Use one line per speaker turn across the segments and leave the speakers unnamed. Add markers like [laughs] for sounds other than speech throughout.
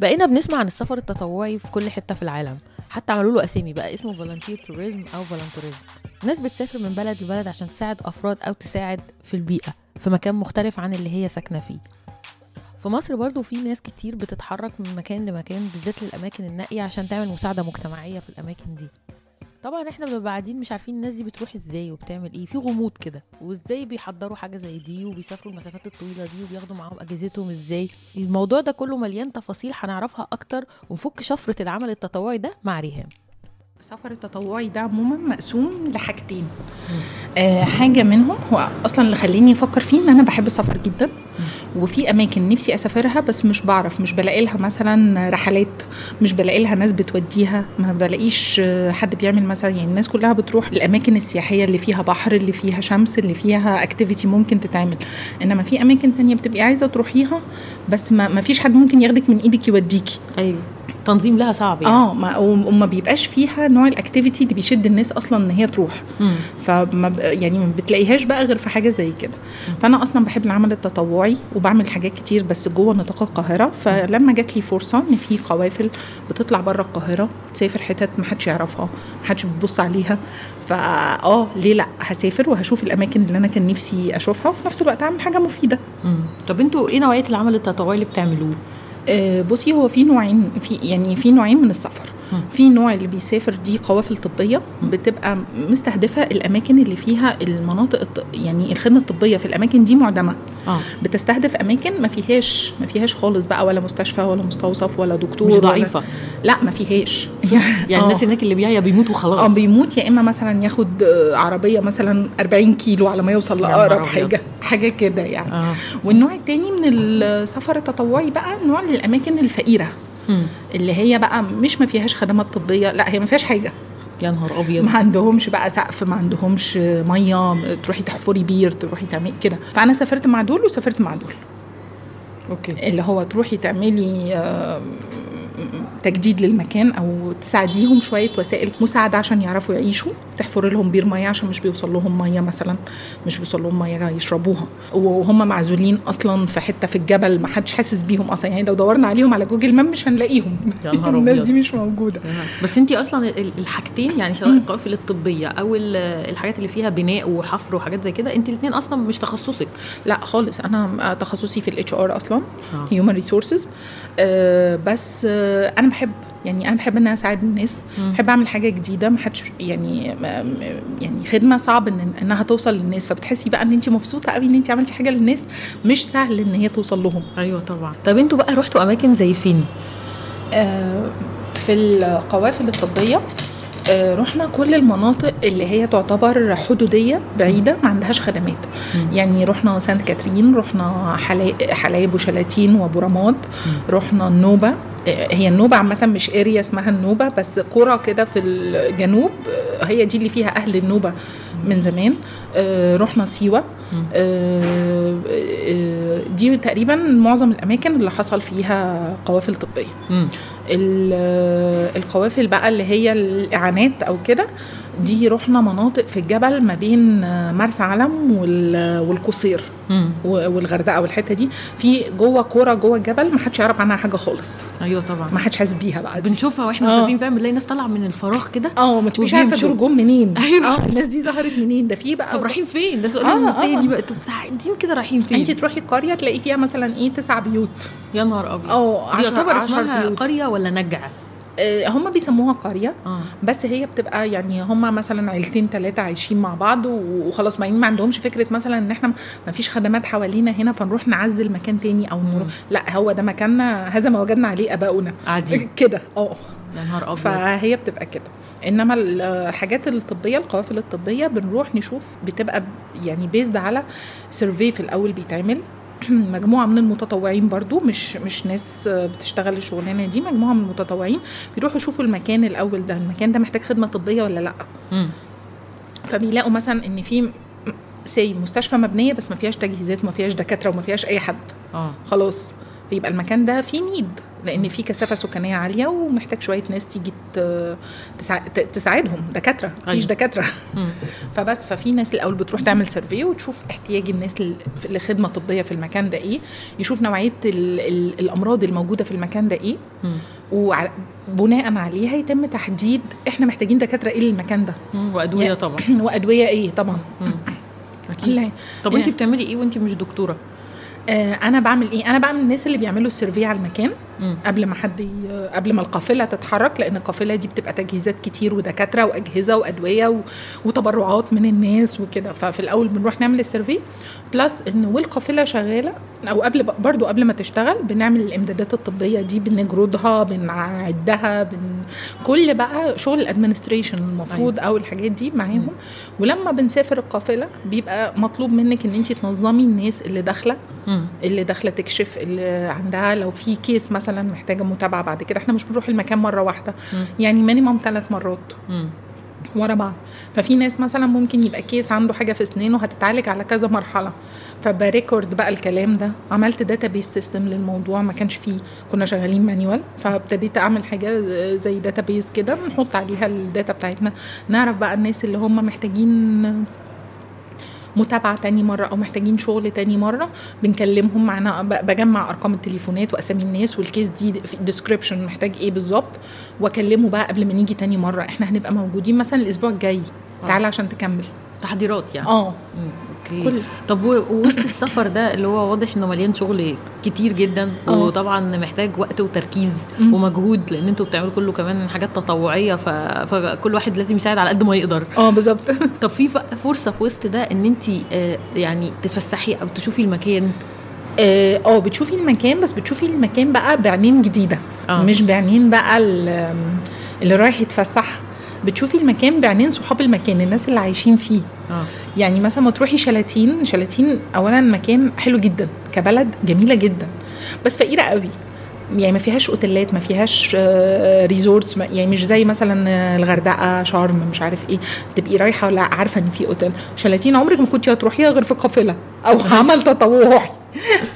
بقينا بنسمع عن السفر التطوعي في كل حتة في العالم. حتى عملوا له أسامي بقى اسمه volunteer tourism أو voluntourism ناس بتسافر من بلد لبلد عشان تساعد أفراد أو تساعد في البيئة في مكان مختلف عن اللي هي ساكنة فيه. في مصر برضو في ناس كتير بتتحرك من مكان لمكان بالذات للاماكن النائية عشان تعمل مساعدة مجتمعية في الأماكن دي. طبعا إحنا بنبقى قاعدين مش عارفين الناس دي بتروح إزاي وبتعمل إيه. في غموض كده. وإزاي بيحضروا حاجة زي دي وبيسافروا المسافات الطويلة دي وبياخدوا معاهم أجهزتهم إزاي. الموضوع ده كله مليان تفاصيل هنعرفها أكتر ونفك شفرة العمل التطوعي ده مع ريهام.
السفر التطوعي ده عموما مقسوم لحاجتين. آه حاجة منهم هو أصلا اللي خليني أفكر فيه إن أنا بحب السفر جدا وفي أماكن نفسي أسافرها بس مش بعرف مش بلاقي لها مثلا رحلات مش بلاقي لها ناس بتوديها ما بلاقيش آه، حد بيعمل مثلا يعني الناس كلها بتروح الأماكن السياحية اللي فيها بحر اللي فيها شمس اللي فيها اكتيفيتي ممكن تتعمل. إنما في أماكن تانية بتبقي عايزة تروحيها بس ما, ما فيش حد ممكن ياخدك من إيدك يوديكي.
أيوه. تنظيم لها صعب يعني.
آه ما وما بيبقاش فيها نوع الاكتيفيتي اللي بيشد الناس أصلا إن هي تروح.
مم.
فما يعني ما بتلاقيهاش بقى غير في حاجة زي كده. فأنا أصلا بحب العمل التطوعي وبعمل حاجات كتير بس جوه نطاق القاهرة. فلما جات لي فرصة إن في قوافل بتطلع بره القاهرة تسافر حتت ما حدش يعرفها ما حدش بيبص عليها. فا آه ليه لأ؟ هسافر وهشوف الأماكن اللي أنا كان نفسي أشوفها وفي نفس الوقت أعمل حاجة مفيدة.
مم. طب أنتوا إيه نوعية العمل التطوعي اللي بتعملوه؟
بصي هو في نوعين في يعني في نوعين من السفر. في نوع اللي بيسافر دي قوافل طبية بتبقى مستهدفة الأماكن اللي فيها المناطق يعني الخدمة الطبية في الأماكن دي معدمة.
آه.
بتستهدف أماكن ما فيهاش ما فيهاش خالص بقى ولا مستشفى ولا مستوصف ولا دكتور
مش
ولا-
ضعيفة.
لا ما فيهاش. [laughs]
يعني
آه.
الناس هناك اللي بيعيا بيموت وخلاص
آه بيموت. يا إما مثلا ياخد آه، عربية مثلا 40 كيلو على ما يوصل
لأقرب.
حاجة حاجة كده يعني.
آه.
والنوع التاني من السفر التطوعي بقى نوع للأماكن
الفقيرة.
اللي هي بقى مش ما فيهاش خدمات طبية لا هي ما فيهاش حاجة.
يا نهار أبيض.
ما عندهمش بقى سقف ما عندهمش مية تروحي تحفري بير تروحي تعملي كده. فأنا سافرت مع دول وسافرت مع دول.
OK.
اللي هو تروحي تعملي تجديد للمكان أو تساعديهم شوية وسائل مساعدة عشان يعرفوا يعيشوا. تحفر لهم بير ميه عشان مش بيوصل لهم ميه مثلا مش بيوصل لهم ميه يشربوها. وهم معزولين أصلا في حتة في الجبل ما حدش حاسس بيهم أصلا. يعني لو دورنا عليهم على Google Map مش هنلاقيهم. [laughs] الناس. دي مش موجودة.
بس انت أصلا ال- الحاجتين يعني سواء القوافل الطبية أو ال- الحاجات اللي فيها بناء وحفر وحاجات زي كده انت الاثنين أصلا مش تخصصك.
لا خالص أنا تخصصي في ال HR أصلا
آه.
human resources بس آه أنا بحب يعني أنا بحب إن أنا أساعد الناس
مم.
بحب أعمل حاجة جديدة ما حدش يعني يعني خدمة صعب ان إنها توصل للناس. فبتحسي بقى إن انت مبسوطة قوي إن انت عملتي حاجة للناس مش سهل إن هي توصل لهم.
أيوه طبعا. طب أنتوا بقى رحتوا أماكن زي فين؟
آه، في القوافل الطبية. آه، رحنا كل المناطق اللي هي تعتبر حدودية بعيدة ما عندهاش خدمات.
مم.
يعني رحنا سانت كاترين رحنا حلا- حلايب وشلاتين وأبو رماد رحنا النوبة آه، هي النوبة عامة مش اريا اسمها النوبة بس قرى كده في الجنوب هي دي اللي فيها أهل النوبة من زمان. آه، رحنا سيوة. آه، آه، دي تقريبا معظم الأماكن اللي حصل فيها قوافل طبية. القوافل بقى اللي هي الإعانات أو كده دي رحنا مناطق في الجبل ما بين مرسى علم وال- والقصير والغردقة والحتة دي. في جوه قرى جوه الجبل ما حدش يعرف عنها حاجة خالص.
أيوه طبعا.
ما حدش حاسس بيها بقى. دي.
بنشوفها وإحنا
آه.
مسافرين فاهم؟ بنلاقي ناس طالعة من الفراغ كده
آه ما تبقيش
عارفة.
دول جم منين. [laughs]
أيوة.
آه الناس دي ظهرت منين. ده في بقى
طب رايحين فين؟ ده سؤال
آه، آه.
بقى. طب قاعدين كده رايحين فين؟
انت تروحي القريه تلاقي فيها مثلا إيه تسع بيوت.
يا نهار أبيض.
آه
يعتبر اسمها
بيوت.
قرية ولا نجع
آه، هم بيسموها قرية
آه.
بس هي بتبقى يعني هم مثلا عيلتين ثلاثة عايشين مع بعض وخلاص ما ما عندهمش فكرة مثلا إن إحنا ما فيش خدمات حوالينا هنا فنروح نعزل مكان تاني أو نروح لا هو ده مكاننا هذا ما وجدنا عليه آباؤنا.
قاعدين. [laughs]
كده. آه.
يا نهار أبيض.
فهي بتبقى كده. إنما الحاجات الطبية القوافل الطبية بنروح نشوف بتبقى يعني based على survey في الأول بيتعمل. [clears throat] مجموعة من المتطوعين برضو مش مش ناس بتشتغل الشغلانة دي مجموعة من المتطوعين بيروحوا يشوفوا المكان الأول ده المكان ده محتاج خدمة طبية ولا
لأ.
فبيلاقوا مثلا إن في مستشفى مبنية بس ما فيهاش تجهيزات وما فيهاش دكاترة وما فيهاش أي حد.
آه.
خلاص يبقى المكان ده فيه need لأن فيه كثافة سكانية عالية ومحتاج شوية ناس تيجي تساعدهم دكاترة مفيش
أيوة. دكاترة. [laughs]
فبس ففي ناس الأول بتروح تعمل survey وتشوف احتياج الناس لخدمة طبية في المكان ده إيه يشوف نوعية ال ال الأمراض الموجودة في المكان ده
إيه.
وبناء عليها يتم تحديد إحنا محتاجين دكاترة إيه للمكان ده.
وأدوية
يا-
طبعا [clears throat]
وأدوية إيه طبعا. [clears throat] أكيد.
طب انت
يعني-
بتعملي إيه وانت مش دكتورة
آه أنا بعمل إيه أنا بعمل الناس اللي بيعملوا ال survey على المكان. قبل ما حد ي... قبل ما القافلة تتحرك لأن القافلة دي بتبقى تجهيزات كتير ودكاترة وأجهزة وأدوية و... وتبرعات من الناس وكده. ففي الأول بنروح نعمل ال survey plus إن والقافلة شغالة أو قبل برضو قبل ما تشتغل بنعمل الإمدادات الطبية دي بنجردها بنعدها بن... كل بقى شغل ال administration المفروض أو الحاجات دي معاهم. ولما بنسافر القافلة بيبقى مطلوب منك إن انت تنظمي الناس اللي
داخلة.
اللي داخلة تكشف اللي عندها لو في case مثلا محتاجة متابعة بعد كده. إحنا مش بنروح المكان مرة واحدة.
مم.
يعني minimum ثلاث مرات. ورا بعض. ففي ناس مثلا ممكن يبقى case عنده حاجة في اسنانه هتتعالج على كذا مرحلة. ف بن record بقى الكلام ده. عملت database system للموضوع ما كانش فيه. كنا شغالين manual فابتديت أعمل حاجة زي database كده نحط عليها ال data بتاعتنا. نعرف بقى الناس اللي هم محتاجين متابعة تاني مرة أو محتاجين شغل تاني مرة بنكلمهم. معنا ب- بجمع أرقام التليفونات وأسامي الناس وال case دي في description محتاج إيه بالظبط وأكلمه بقى قبل ما نيجي تاني مرة. إحنا هنبقى موجودين مثلا الأسبوع الجاي.
آه.
تعالى عشان تكمل.
تحضيرات يعني. آه. أوكي
كل
طب ووسط السفر ده اللي هو واضح إنه مليان شغل كتير جدا
آه.
وطبعا محتاج وقت وتركيز
مم.
ومجهود لأن أنتوا بتعملوا كله كمان حاجات تطوعية ف... فكل واحد لازم يساعد على قد ما يقدر
آه بالظبط [laughs]
طب في فرصة في وسط ده إن انت آه، يعني تتفسحي أو تشوفي المكان
آه آه، بتشوفي المكان بس بتشوفي المكان بقى بعينين جديدة
آه.
مش بعينين بقى ال- اللي رايح يتفسح بتشوفي المكان بعينين صحاب المكان الناس اللي عايشين فيه.
آه.
يعني مثلا ما تروحي شلاتين شلاتين اولا مكان حلو جدا كبلد جميلة جدا بس فقيرة قوي. يعني ما فيهاش أوتيلات ما فيهاش آه، ريزورتس يعني مش زي مثلا آه، الغردقة شرم مش عارف إيه. تبقي رايحة ولا عارفة إن في أوتيل. شلاتين عمرك ما كنتي هتروحيها غير في قافله أو [laughs] عمل تطوعي.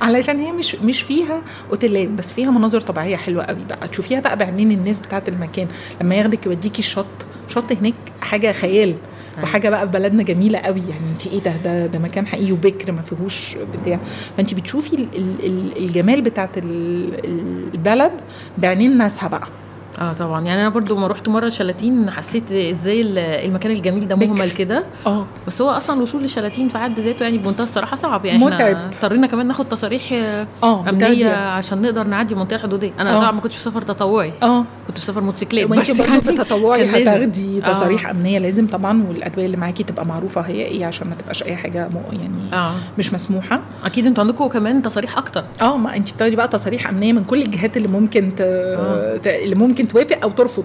علشان هي مش مش فيها أوتيلات بس فيها مناظر طبيعية حلوة قوي بقى. تشوفيها بقى بعينين الناس بتاعة المكان. لما ياخدك يوديكي الشط شط هناك حاجة خيال وحاجة بقى في بلدنا جميلة قوي. يعني انت إيه ده؟ ده ده مكان حقيقي وبكر ما فيهوش بتاع. فانت بتشوفي ال- ال- ال- الجمال بتاعت ال- ال- البلد بعينين ناسها بقى.
آه طبعا يعني أنا برضو ما رحت مرة شلاتين حسيت إزاي ال- المكان الجميل ده. مهمل كده
آه
بس هو أصلا الوصول لشلاتين في حد ذاته يعني بمنتهى الصراحة صعب يعني
متعب.
اضطرينا كمان ناخد تصاريح آه
أمنية
عشان نقدر نعدي المنطقة الحدودية أنا
آه.
طبعا ما كنتش في سفر تطوعي
آه
كنت في سفر موتوسيكلات بس
برضه في
يعني
التطوعي
لازم.
هتاخدي
آه.
تصاريح أمنية لازم طبعا والأدوية اللي معاكي تبقى معروفة هي إيه عشان ما تبقاش أي حاجة يعني
آه
مش مسموحة
أكيد أنتوا عندكم كمان تصاريح أكتر
آه ما انت بتاخدي بقى تصاريح أمنية من كل الجهات اللي ممكن ت...
آه.
ت... اللي ممكن توافق أو ترفض.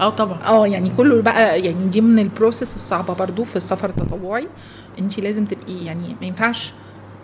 آه طبعا.
آه يعني كله بقى يعني دي من البروسيس الصعبة برضو في السفر التطوعي. انت لازم تبقي يعني ما ينفعش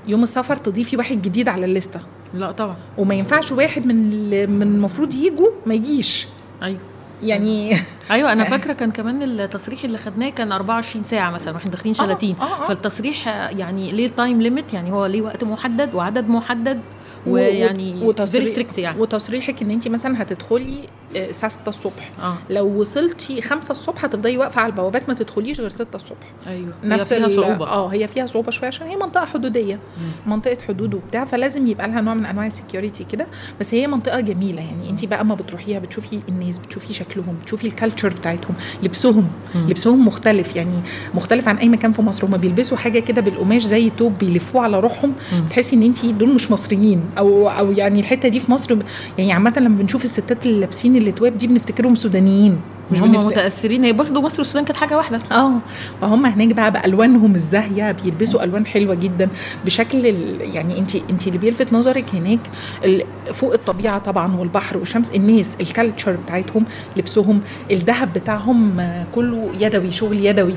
يوم السفر تضيفي واحد جديد على الليستة.
لا طبعا.
وما ينفعش واحد من من المفروض يجوا ما يجيش.
أيوه.
يعني [laughs]
أيوه أنا فاكرة كان كمان التصريح اللي خدناه كان 24 ساعة مثلا وإحنا داخلين
آه،
شلاتين.
آه، آه.
فالتصريح آه، يعني ليه time limit يعني هو ليه وقت محدد وعدد محدد؟ ويعني
وتصريح-
very strict يعني.
وتصريحك إن انت مثلا هتدخلي الساعة 6 الصبح.
آه.
لو وصلتي 5 الصبح هتفضلي واقفة على البوابات ما تدخليش غير 6 الصبح.
أيوه.
نفس
هي فيها صعوبة.
آه هي فيها صعوبة شوية عشان هي منطقة حدودية. منطقة حدود وبتاع فلازم يبقى لها نوع من أنواع ال security كده. بس هي منطقة جميلة يعني. انت بقى ما بتروحيها بتشوفي الناس بتشوفي شكلهم بتشوفي ال culture بتاعتهم. لبسهم
مم.
لبسهم مختلف يعني. مختلف عن أي مكان في مصر. هما بيلبسوا حاجة كده بالقماش زي توب بيلفوه على روحهم.
مم.
تحسي إن انت دول مش مصريين. أو أو يعني الحتة دي في مصر يعني عامة لما بنشوف الستات اللي لابسين التواب دي بنفتكرهم سودانيين. مش
هم
بنفتكر
متأثرين. هي برضه مصر والسودان كانت حاجة واحدة.
آه. فهم هناك بقى بالوانهم الزاهية بيلبسوا ألوان حلوة جدا. بشكل ال... يعني انت أنت اللي بيلفت نظرك هناك ال... فوق الطبيعة طبعا والبحر والشمس الناس الكالتشر بتاعتهم لبسهم الذهب بتاعهم آه، كله يدوي شغل يدوي.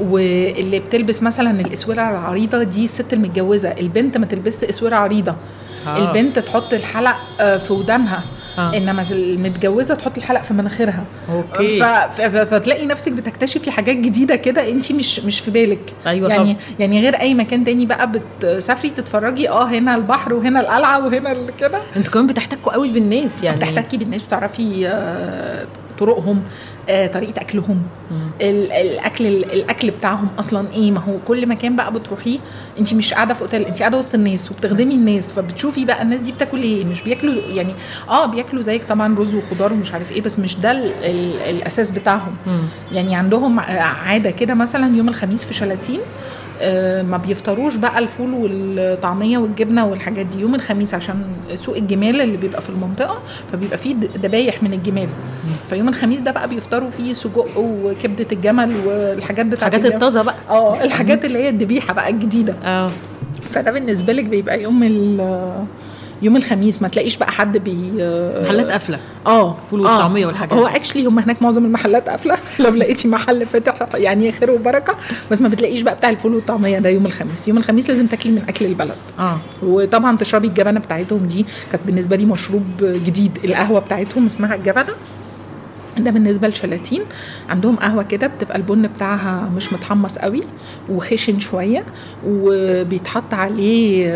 واللي بتلبس مثلا الأسورة العريضة دي الست المتجوزة البنت ما تلبسش أسورة عريضة.
آه.
البنت تحط الحلق آه، في ودانها.
آه.
إنما المتجوزة تحط الحلق في مناخيرها. أوكي. فتلاقي نفسك بتكتشفي حاجات جديدة كده انت مش مش في بالك.
أيوة
يعني
طبعا.
يعني غير أي مكان تاني بقى بتسافري تتفرجي آه هنا البحر وهنا القلعة وهنا كده.
أنتوا كمان بتحتكوا قوي بالناس يعني.
بتحتكي بالناس بتعرفي آه، طرقهم. طريقة أكلهم. ال- الأكل الأكل بتاعهم أصلا إيه؟ ما هو كل مكان بقى بتروحيه أنت مش قاعدة في أوتيل أنت قاعدة وسط الناس وبتخدمي الناس فبتشوفي بقى الناس دي بتاكل إيه؟ مش بياكلوا يعني آه بياكلوا زيك طبعا رز وخضار ومش عارف إيه بس مش ده ال- ال- الأساس بتاعهم. يعني عندهم عادة كده مثلا يوم الخميس في شلاتين آه، ما بيفطروش بقى الفول والطعمية والجبنة والحاجات دي يوم الخميس عشان سوق الجمال اللي بيبقى في المنطقة فبيبقى فيه دبايح من الجمال. فيوم الخميس ده بقى بيفطروا فيه سجق وكبدة الجمل والحاجات بتاعت
حاجات
الجمل.
الطازة بقى.
آه الحاجات اللي هي الذبيحه بقى الجديدة.
آه.
فده بالنسبة لك بيبقى يوم ال- يوم الخميس ما تلاقيش بقى حد بي
محلات قافلة.
آه.
فول والطعمية والحاجات
هو. actually هم هناك معظم المحلات قافلة. [laughs] لو لقيتي محل فاتح يعني خير وبركة. بس ما بتلاقيش بقى بتاع الفول والطعمية ده يوم الخميس. يوم الخميس لازم تاكلي من أكل البلد.
آه.
وطبعا تشربي الجبنة بتاعتهم دي. كانت بالنسبة لي مشروب جديد. القهوة بتاعتهم اسمها الجبنة. ده بالنسبة لشلاتين. عندهم قهوة كده بتبقى البن بتاعها مش متحمص قوي وخشن شوية وبيتحط عليه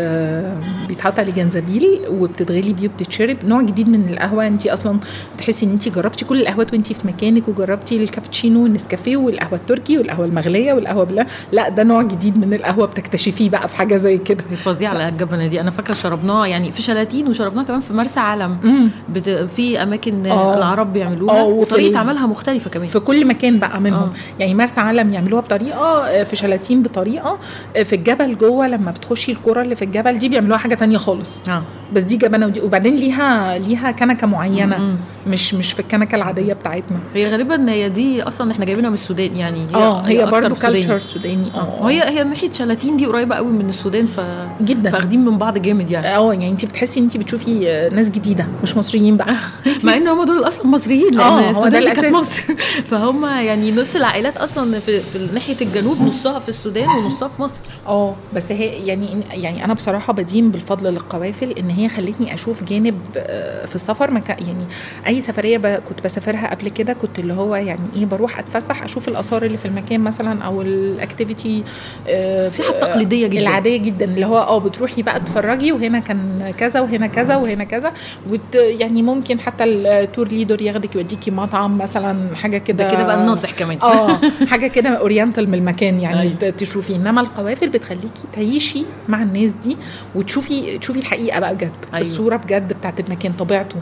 بيتحط عليه جنزبيل وبتتغلي بيه وبتتشرب. نوع جديد من القهوة انت أصلا تحسي إن انت جربتي كل القهوات وانت في مكانك وجربتي الكابتشينو والنسكافيه والقهوة التركي والقهوة المغلية والقهوة بلا. لا ده نوع جديد من القهوة بتكتشفيه بقى في حاجة زي كده.
هي فظيعه على الجبنة دي. أنا فاكرة شربناها يعني في شلاتين وشربناها كمان في مرسى علم. بت... في أماكن
آه.
العرب بيعملوها.
آه، وطريقة
عملها مختلفة كمان
في كل مكان بقى منهم
آه.
آه. يعني مرسى علم يعملوها بطريقة آه، في شلاتين بطريقة آه، في الجبل جوه لما بتخشي الكرة اللي في الجبل دي بيعملوها حاجة تانية خالص
آه
بس دي جبنه ودي وبعدين ليها ليها كنكة معينة.
مم.
مش مش في الكنكة العادية بتاعتنا.
هي غالبا هي دي أصلا إحنا جايبينها من السودان يعني.
آه هي برضو
سوداني.
كالتشر سوداني.
آه.
آه.
وهي هي ناحية شلاتين دي قريبة قوي من السودان ف
جدا.
فاخدين من بعض جامد يعني.
آه يعني انت بتحسي ان انت بتشوفي آه، ناس جديدة مش مصريين بقى. [laughs]
مع إن هم دول أصلا مصريين لأن
آه،
السودان كانت. مصر. [laughs] فهم يعني نص العائلات أصلا في, في ناحية الجنوب نصها في السودان ونصها في مصر.
آه بس هي يعني يعني أنا بصراحة بدين بالفضل للقوافل إن هي خلتني أشوف جانب آه، في السفر. ما يعني أي سفرية ب- كنت بسافرها قبل كده كنت اللي هو يعني إيه بروح أتفسح أشوف الآثار اللي في المكان مثلا أو ال activity
السياحه التقليديه جدا.
العادية جدا. اللي هو آه بتروحي بقى تتفرجي وهنا كان كذا وهنا كذا وهنا كذا وت يعني ممكن حتى ال tour leader ياخدك يوديكي مطعم مثلا حاجة كده
ده كده بقى الناصح كمان.
آه حاجة كده اورينتال من المكان يعني.
أيوة.
تشوفي. إنما القوافل بتخليكي تعيشي مع الناس دي وتشوفي تشوفي الحقيقة بقى بجد.
أيوة.
أيوة. الصورة بجد بتاعت المكان طبيعته.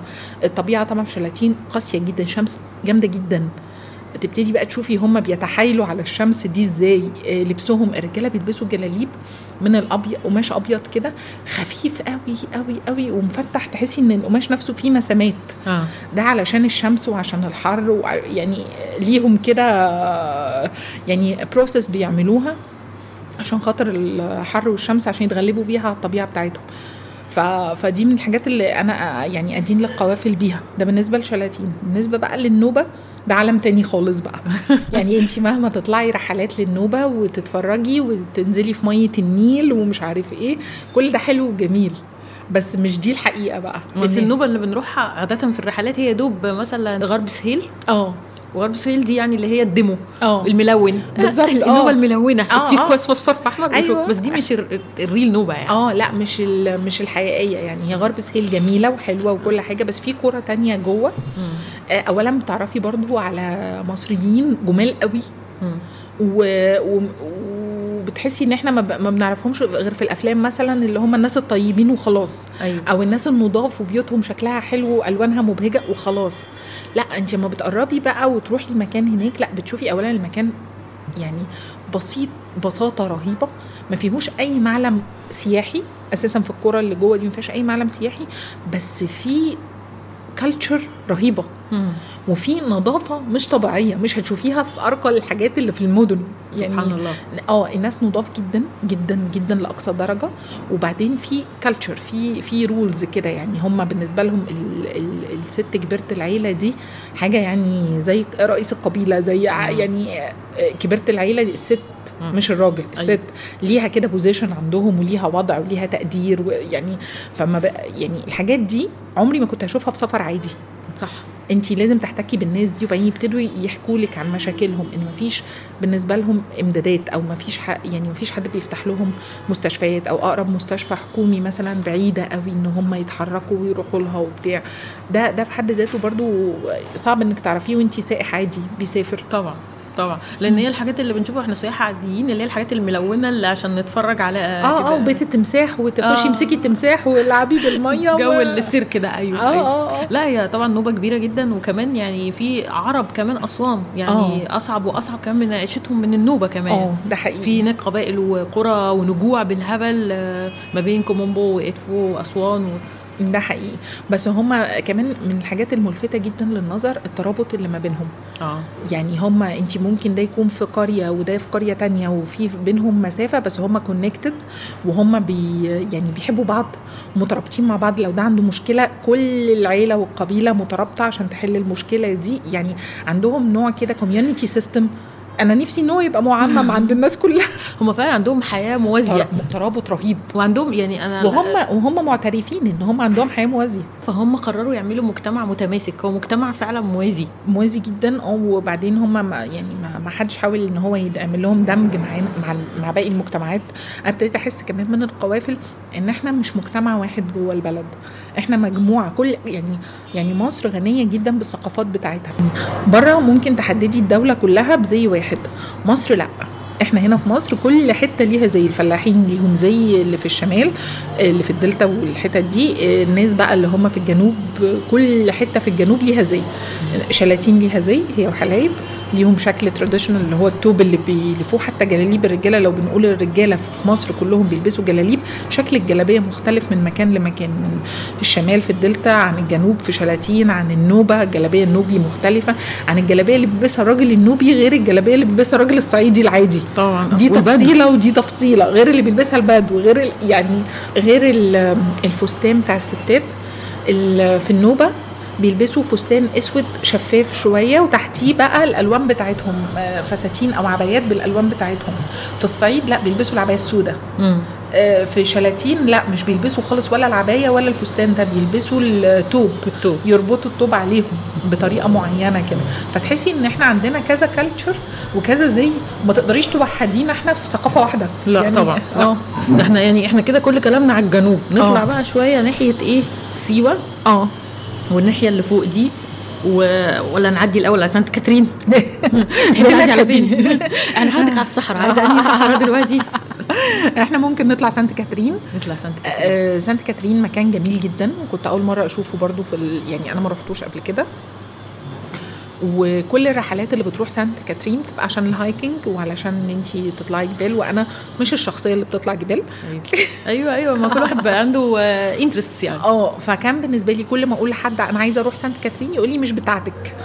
الطبيعة طبعا في شلاتين قاسية جدا شمس جامدة جدا. تبتدي بقى تشوفي هم بيتحايلوا على الشمس دي إزاي. آه، لبسهم الرجالة بيلبسوا جلاليب من الأبيض قماش أبيض كده خفيف قوي قوي قوي ومفتح تحسي إن القماش نفسه فيه مسامات.
آه.
ده علشان الشمس وعشان الحر وع- يعني ليهم كده يعني بروسيس بيعملوها عشان خاطر الحر والشمس عشان يتغلبوا بيها على الطبيعة بتاعتهم. ف... فدي من الحاجات اللي أنا يعني أدين للقوافل بيها. ده بالنسبة لشلاتين. بالنسبة بقى للنوبة ده عالم تاني خالص بقى. [laughs] يعني انت مهما تطلعي رحلات للنوبة وتتفرجي وتنزلي في مية النيل ومش عارف إيه كل ده حلو وجميل. بس مش دي الحقيقة بقى.
بس
إن-
النوبة اللي بنروحها عادة في الرحلات هي دوب مثلا غرب سهيل؟
آه.
وغرب سهيل دي يعني اللي هي الدمو
آه
الملون [laughs]
بالظبط،
النوبه
آه. الملونة
شيك
آه.
كويس فوسفور في أحمر
أيوة.
بس دي مش ال- ال real نوبة يعني
آه لا مش مش الحقيقية يعني هي غرب سهيل جميلة وحلوة وكل حاجة بس في كورة تانية جوه. آه، اولا بتعرفي برضو على مصريين جمال قوي. و... و... وبتحسي إن إحنا ما, بنعرفهمش غير في الأفلام مثلا اللي هم الناس الطيبين وخلاص.
أيوه.
أو الناس النضاف وبيوتهم شكلها حلو وألوانها مبهجة وخلاص. لا أنت لما بتقربي بقى وتروحي المكان هناك لا بتشوفي اولا المكان يعني بسيط بساطة رهيبة ما فيهوش أي معلم سياحي أساسا في الكورة اللي جوه دي ما فيهاش أي معلم سياحي بس في كلتشر رهيبة.
مم.
وفي نظافة مش طبيعية مش هتشوفيها في أرقى الحاجات اللي في المدن
سبحان الله
آه الناس نضاف جدا جدا جدا لأقصى درجة وبعدين في culture في في rules كده يعني هم بالنسبة لهم ال ال الست كبيره العيلة دي حاجة يعني زي رئيس القبيلة زي. يعني كبيره العيلة دي الست. مش الراجل الست
أيوة.
ليها كده position عندهم وليها وضع وليها تقدير ويعني فما يعني الحاجات دي عمري ما كنت هشوفها في سفر عادي
صح.
انت لازم تحتكي بالناس دي وبعدين يبتدوا يحكوا لك عن مشاكلهم إن مفيش بالنسبة لهم امدادات أو مفيش. يعني مفيش حد بيفتح لهم مستشفيات أو أقرب مستشفى حكومي مثلا بعيدة قوي إن هم يتحركوا ويروحوا لها وبتاع. ده ده في حد ذاته برضو صعب إنك تعرفيه وانت سائح عادي بيسافر.
طبعا. طبعا لأن هي الحاجات اللي بنشوفها إحنا سياح عاديين اللي هي الحاجات الملونة اللي عشان نتفرج على
آه
آه.
وبيت التمساح وتخشي
آه.
امسكي التمساح والعبي بالمية [laughs]
جو
و...
السيرك ده أيوه
آه
أيوة.
آه آه
لا هي طبعا نوبة كبيرة جدا وكمان يعني في عرب كمان اسوان يعني
آه.
أصعب وأصعب كمان من عيشتهم من النوبة كمان
آه ده حقيقي
في هناك قبائل وقرى ونجوع بالهبل آه، ما بين كومومبو وادفو وأسوان و...
ده حقيقي. بس هما كمان من الحاجات الملفتة جدا للنظر الترابط اللي ما بينهم.
آه.
يعني هما انت ممكن ده يكون في قرية وده في قرية تانية وفي بينهم مسافة بس هما connected وهما بي يعني بيحبوا بعض مترابطين مع بعض. لو ده عنده مشكلة كل العيلة والقبيلة مترابطة عشان تحل المشكلة دي. يعني عندهم نوع كده community system أنا نفسي ان هو يبقى معمم عند الناس كلها. [laughs]
هم فعلا عندهم حياة موازية.
ترابط رهيب.
وعندهم يعني أنا
وهم وهم معترفين إن هم عندهم حياة موازية.
فهم قرروا يعملوا مجتمع متماسك. هو مجتمع فعلا موازي.
موازي جدا. آه وبعدين هم ما يعني ما, حدش حاول إن هو يعمل لهم دمج مع مع مع باقي المجتمعات. أنا أبتديت أحس كمان من القوافل إن إحنا مش مجتمع واحد جوه البلد. إحنا مجموعة. كل يعني يعني مصر غنية جدا بالثقافات بتاعتها. بره ممكن تحددي الدولة كلها بزي واحد. مصر لأ. إحنا هنا في مصر كل حتة ليها زي الفلاحين ليهم زي اللي في الشمال اللي في الدلتا والحتت دي. الناس بقى اللي هم في الجنوب كل حتة في الجنوب ليها زي. شلاتين ليها زي هي وحلايب. ليهم شكل traditional اللي هو التوب اللي بيلفوه حتى جلاليب الرجالة لو بنقول الرجالة في مصر كلهم بيلبسوا جلاليب شكل الجلابية مختلف من مكان لمكان من الشمال في الدلتا عن الجنوب في شلاتين عن النوبة الجلابية النوبي مختلفة عن الجلابية اللي بيلبسها الراجل النوبي غير الجلابية اللي بيلبسها الراجل الصعيدي العادي
طبعا
دي. تفصيلة ودي تفصيلة غير اللي بيلبسها البدو غير يعني غير ال- الفستان بتاع الستات ال- في النوبة بيلبسوا فستان أسود شفاف شوية وتحتيه بقى الألوان بتاعتهم آه، فساتين أو عبايات بالألوان بتاعتهم. في الصعيد لا بيلبسوا العباية السوداء. آه، في شلاتين لا مش بيلبسوا خالص ولا العباية ولا الفستان ده بيلبسوا التوب.
التوب.
يربطوا التوب عليهم بطريقة معينة كده. فتحسي إن إحنا عندنا كذا culture وكذا زي ما تقدريش توحدينا إحنا في ثقافة واحدة.
لا طبعا. لا. آه إحنا يعني إحنا كده كل كلامنا على الجنوب. نطلع
آه.
بقى شوية ناحية إيه؟ سيوة.
آه.
والناحية اللي فوق دي و... ولا نعدي الأول على سانت كاترين؟ [laughs]
زي
على. فين؟ أنا هاخدك على الصحراء عايزة انهي صحراء دلوقتي. [laughs]
إحنا ممكن نطلع سانت كاترين.
نطلع سانت كاترين.
آه سانت كاترين مكان جميل جدا وكنت أول مرة أشوفه برضو في ال... يعني أنا ما رحتوش قبل كده. وكل الرحلات اللي بتروح سانت كاترين بتبقى عشان ال hiking وعلشان انت تطلعي جبال وأنا مش الشخصية اللي بتطلع جبال.
أيوه. أيوه ما كل واحد بقى عنده interest يعني.
آه فكان بالنسبة لي كل ما أقول لحد أنا عايزة أروح سانت كاترين يقول لي مش بتاعتك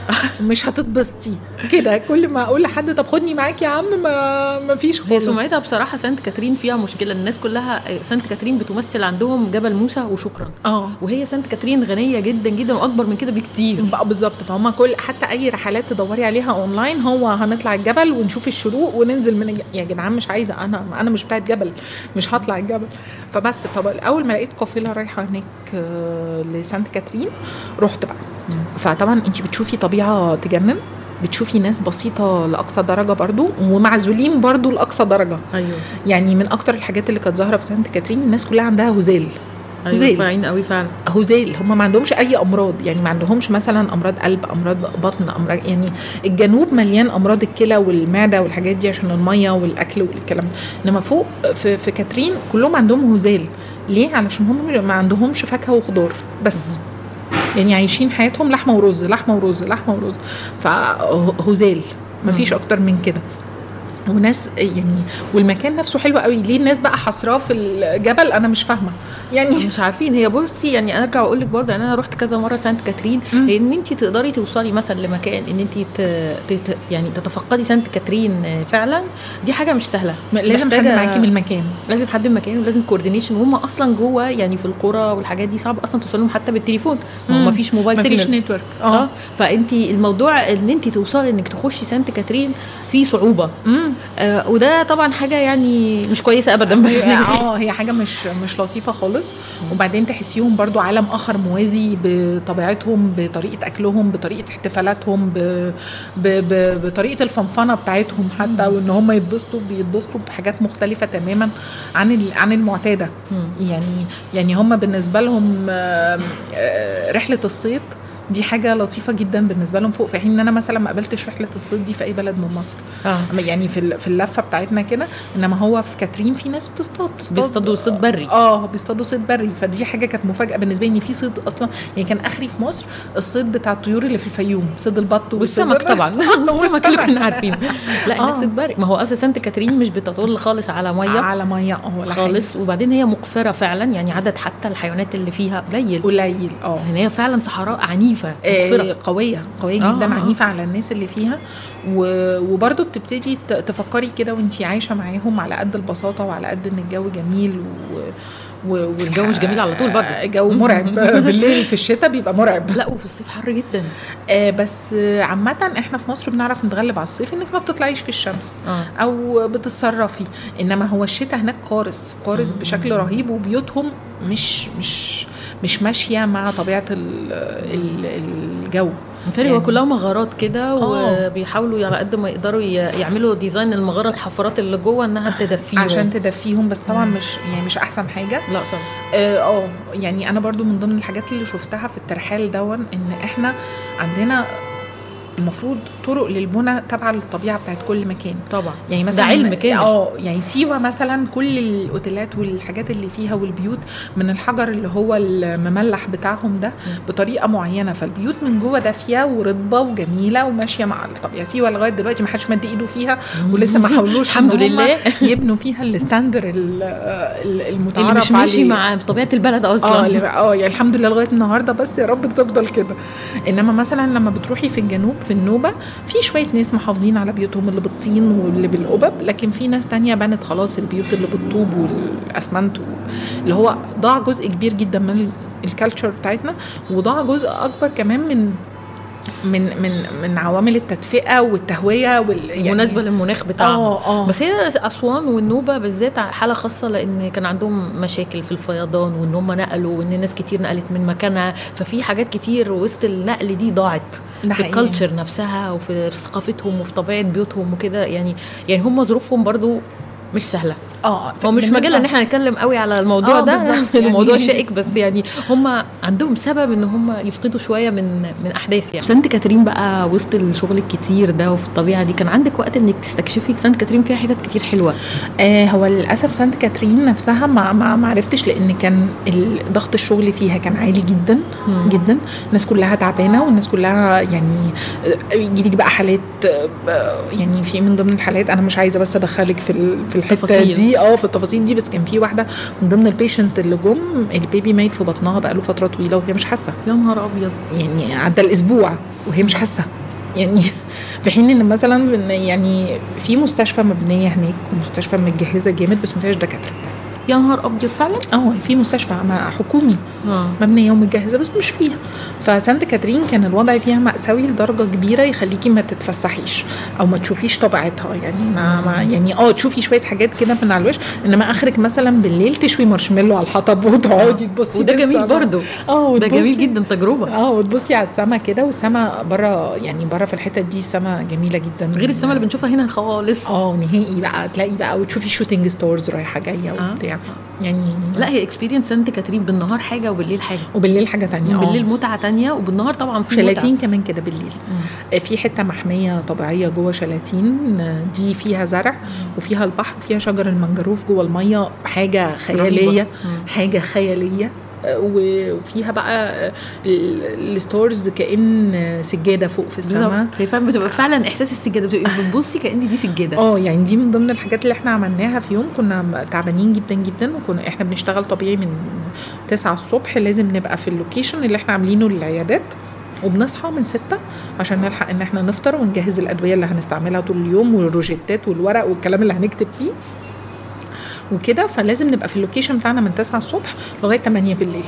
مش هتتبسطي. كده كل ما أقول لحد طب خدني معاك يا عم ما ما فيش
هي
خالص.
سمعتها بصراحة سانت كاترين فيها مشكلة. الناس كلها سانت كاترين بتمثل عندهم جبل موسى وشكرا.
آه.
وهي سانت كاترين غنية جدا جدا وأكبر من كده بكتير.
بقى بالظبط. فهم كل حتى أي رحلات تدوري عليها أونلاين هو هنطلع الجبل ونشوف الشروق وننزل من. يا جدعان مش عايزة أنا أنا مش بتاعت جبل مش هطلع الجبل. فبس فاول ما لقيت قافلة رايحة هناك آه، لسانت كاترين رحت بقى. فطبعا أنت بتشوفي طبيعة تجنن بتشوفي ناس بسيطة لأقصى درجة برضو ومعزولين برضو لأقصى درجة.
أيوه.
يعني من أكتر الحاجات اللي كانت ظاهرة في سانت كاترين الناس كلها عندها هزال.
أيوه
زي-
فاعلين قوي فعلا.
هزال هم ما عندهمش أي أمراض. يعني ما عندهمش مثلا أمراض قلب أمراض بطن أمراض يعني الجنوب مليان أمراض الكلى والمعدة والحاجات دي عشان المية والأكل والكلام ده. إنما فوق في, في كاترين كلهم عندهم هزال ليه؟ علشان هم ما عندهمش فاكهة وخضار بس. يعني عايشين حياتهم لحمة ورز لحمة ورز لحمة ورز. فهزال ما فيش أكتر من كده. وناس يعني والمكان نفسه حلو قوي. ليه الناس بقى حصراه في الجبل؟ أنا مش فاهمة. يعني
مش عارفين. هي بصي يعني أنا أرجع واقول لك برضه يعني أنا رحت كذا مرة سانت كاترين. هي إن انت تقدري توصلي مثلا لمكان إن انت. يعني تتفقدي سانت كاترين آه، فعلا دي حاجة مش سهلة.
لازم حد معاكي من المكان.
لازم حد من مكان ولازم coordination وهم أصلا جوه يعني في القرى والحاجات دي صعب أصلا توصلهم حتى بالتليفون. ما. مفيش موبايل
مفيش
signal
network
آه. فانت الموضوع إن انت توصلي إنك تخشي سانت كاترين فيه
صعوبة.
آه وده طبعا حاجة يعني مش كويسة ابدا. بس
آه هي حاجة مش مش لطيفة خالص. وبعدين تحسيهم برضو عالم آخر موازي بطبيعتهم بطريقة أكلهم بطريقة احتفالاتهم ب... ب... ب... بطريقة الفنفنة بتاعتهم حتى وإن هم يتبسطوا بيتبسطوا بحاجات مختلفة تماما عن ال... عن
المعتادة.
يعني يعني هم بالنسبة لهم آه، رحلة الصيد دي حاجة لطيفة جدا بالنسبة لهم فوق في حين إن أنا مثلا ما قابلتش رحلة الصيد دي في أي بلد من مصر.
آه.
يعني في في اللفة بتاعتنا كده إنما هو في كاترين في ناس بتصطاد بتصطاد.
بيصطادوا صيد بري.
آه بيصطادوا صيد بري. فدي حاجة كانت مفاجأة بالنسبة لي إن في صيد أصلا يعني كان آخري في مصر الصيد بتاع الطيور اللي في الفيوم صيد البط
والسمك [laughs] طبعا. والسمك. اللي. كنا عارفين [laughs] لا هناك
آه.
صيد بري. ما هو أصلا سانت كاترين مش بتطل خالص على مية.
على مية. آه ولا حاجة.
خالص. وبعدين هي مقفرة فعلا يعني عدد حتى الحيوانات اللي فيها قليل.
قليل. آه.
يعني هي فعلا صحراء عنيفه
آه،
مقفره
قوية قوية
آه،
جدا
آه.
عنيفة على الناس اللي فيها. و- وبرضه بتبتدي تفكري كده وانت عايشة معاهم على قد البساطة وعلى قد إن الجو جميل و
بس الجو مش جميل على طول برضه.
آه، جو مرعب. [laughs] بالليل في الشتاء بيبقى مرعب.
لا وفي الصيف حر جدا.
آه، بس آه، عامة إحنا في مصر بنعرف نتغلب على الصيف إنك ما بتطلعيش في الشمس
آه.
أو بتتصرفي. إنما هو الشتاء هناك قارس قارس بشكل رهيب وبيوتهم مش مش مش ماشية مع طبيعة ال ال الجو.
بالتالي هو
يعني-
كلها مغارات كده
آه.
وبيحاولوا على قد ما يقدروا يعملوا design المغارة الحفرات اللي جوه إنها تدفيهم.
عشان تدفيهم بس طبعا مش يعني مش أحسن حاجة.
لا طبعا.
آه آه، يعني أنا برضو من ضمن الحاجات اللي شفتها في الترحال دون إن إحنا عندنا المفروض طرق للبنى تابعه للطبيعة بتاعت كل مكان.
طبعا.
يعني
ده
مثلا
علم كامل.
آه يعني سيوة مثلا كل الأوتيلات والحاجات اللي فيها والبيوت من الحجر اللي هو المملح بتاعهم ده بطريقة معينة. فالبيوت من جوه دافية ورطبه وجميلة وماشية مع الطبيعة. سيوة لغاية دلوقتي ما حدش مد إيده فيها ولسه ما حاولوش [laughs]
الحمد لله. [laughs]
يبنوا فيها الستاندر ال- ال- المتعارف
اللي مش ماشي. مع طبيعة البلد آه
أصلا. آه يعني الحمد لله لغاية النهارده بس يا رب تفضل كده. إنما مثلا لما بتروحي في الجنوب في النوبة. في شوية ناس محافظين على بيوتهم اللي بالطين واللي بالقبب لكن في ناس تانية بنت خلاص البيوت اللي بالطوب والأسمنت اللي هو ضاع جزء كبير جدا من الكالتشر بتاعتنا وضاع جزء أكبر كمان من من من من عوامل التدفئة والتهوية وال يعني-
مناسبة للمناخ بتاعهم.
آه آه.
بس هي أسوان والنوبة بالذات حالة خاصة لأن كان عندهم مشاكل في الفيضان وإن هم نقلوا وإن ناس كتير نقلت من مكانها. ففي حاجات كتير وسط النقل دي ضاعت في.
ال
culture نفسها وفي في ثقافتهم وفي طبيعة بيوتهم وكده. يعني يعني هم ظروفهم برضو مش سهلة.
آه
هو مش مجال إن إحنا نتكلم قوي على الموضوع
آه،
ده
بالظبط. [laughs]
الموضوع
يعني-
شائك بس يعني هم عندهم سبب إن هم يفقدوا شوية من من أحداث يعني. سانت كاترين بقى وسط الشغل الكتير ده وفي الطبيعة دي كان عندك وقت إنك تستكشفي؟ سانت كاترين فيها حتت كتير حلوة.
آه هو للأسف سانت كاترين نفسها ما ما ما عرفتش لأن كان ضغط الشغل فيها كان عالي جدا
مم.
جدا. الناس كلها تعبانة والناس كلها يعني آه، يجيلك بقى حالات آه، يعني في من ضمن الحالات أنا مش عايزة بس أدخلك في ال- في
الحتة.
دي آه في التفاصيل دي بس كان في واحدة من ضمن ال patient اللي جم ال baby ميت في بطنها بقاله فترة طويلة وهي مش حاسة.
يا نهار أبيض.
يعني عدى الأسبوع وهي مش حاسة. يعني [laughs] في حين إن مثلا يعني في مستشفى مبنية هناك ومستشفى متجهزة جامد بس ما فيهاش دكاترة.
يا نهار أبيض فعلا؟
آه في مستشفى مع- حكومي.
آه.
مبنيه ومتجهزه بس مش فيها. فسانت كاترين كان الوضع فيها مأساوي لدرجة كبيرة يخليكي ما تتفسحيش أو ما تشوفيش طبيعتها. يعني ما, ما يعني آه تشوفي شوية حاجات كده من على الوش إنما آخرك مثلا بالليل تشوي مارشميلو على الحطب وتقعدي تبصي
وده جميل. برضو.
آه
ده جميل جدا تجربة.
آه وتبصي على السما كده والسما بره يعني بره في الحتة دي السما جميلة جدا.
غير السما اللي بنشوفها هنا خالص.
آه نهائي بقى. تلاقي بقى وتشوفي shooting stars رايحة جاية
آه.
وبتاع. يعني
لا هي experience سانت كاترين بالنهار حاجة وبالليل حاجة
وبالليل حاجة تانية آه.
بالليل متعة تانية وبالنهار طبعا في
شلاتين
متعة.
كمان كده بالليل
مم.
في حتة محمية طبيعية جوه شلاتين دي فيها زرع وفيها البحر وفيها شجر المنجروف جوه المية حاجة
خيالية.
حاجة خيالية آه، وفيها بقى آه، ال- ال stars كأن سجادة فوق في السماء.
هي فعلا بتبقى فعلا إحساس السجادة. بتبقي بتبصي كأن دي سجادة.
آه يعني دي من ضمن الحاجات اللي إحنا عملناها في يوم. كنا تعبانين جدا جدا وكنا إحنا بنشتغل طبيعي من 9 الصبح. لازم نبقى في ال location اللي إحنا عاملينه للعيادات وبنصحى من 6 عشان نلحق إن إحنا نفطر ونجهز الأدوية اللي هنستعملها طول اليوم والروشيتات والورق والكلام اللي هنكتب فيه. وكده فلازم نبقى في ال location بتاعنا من 9 الصبح لغاية 8 بالليل.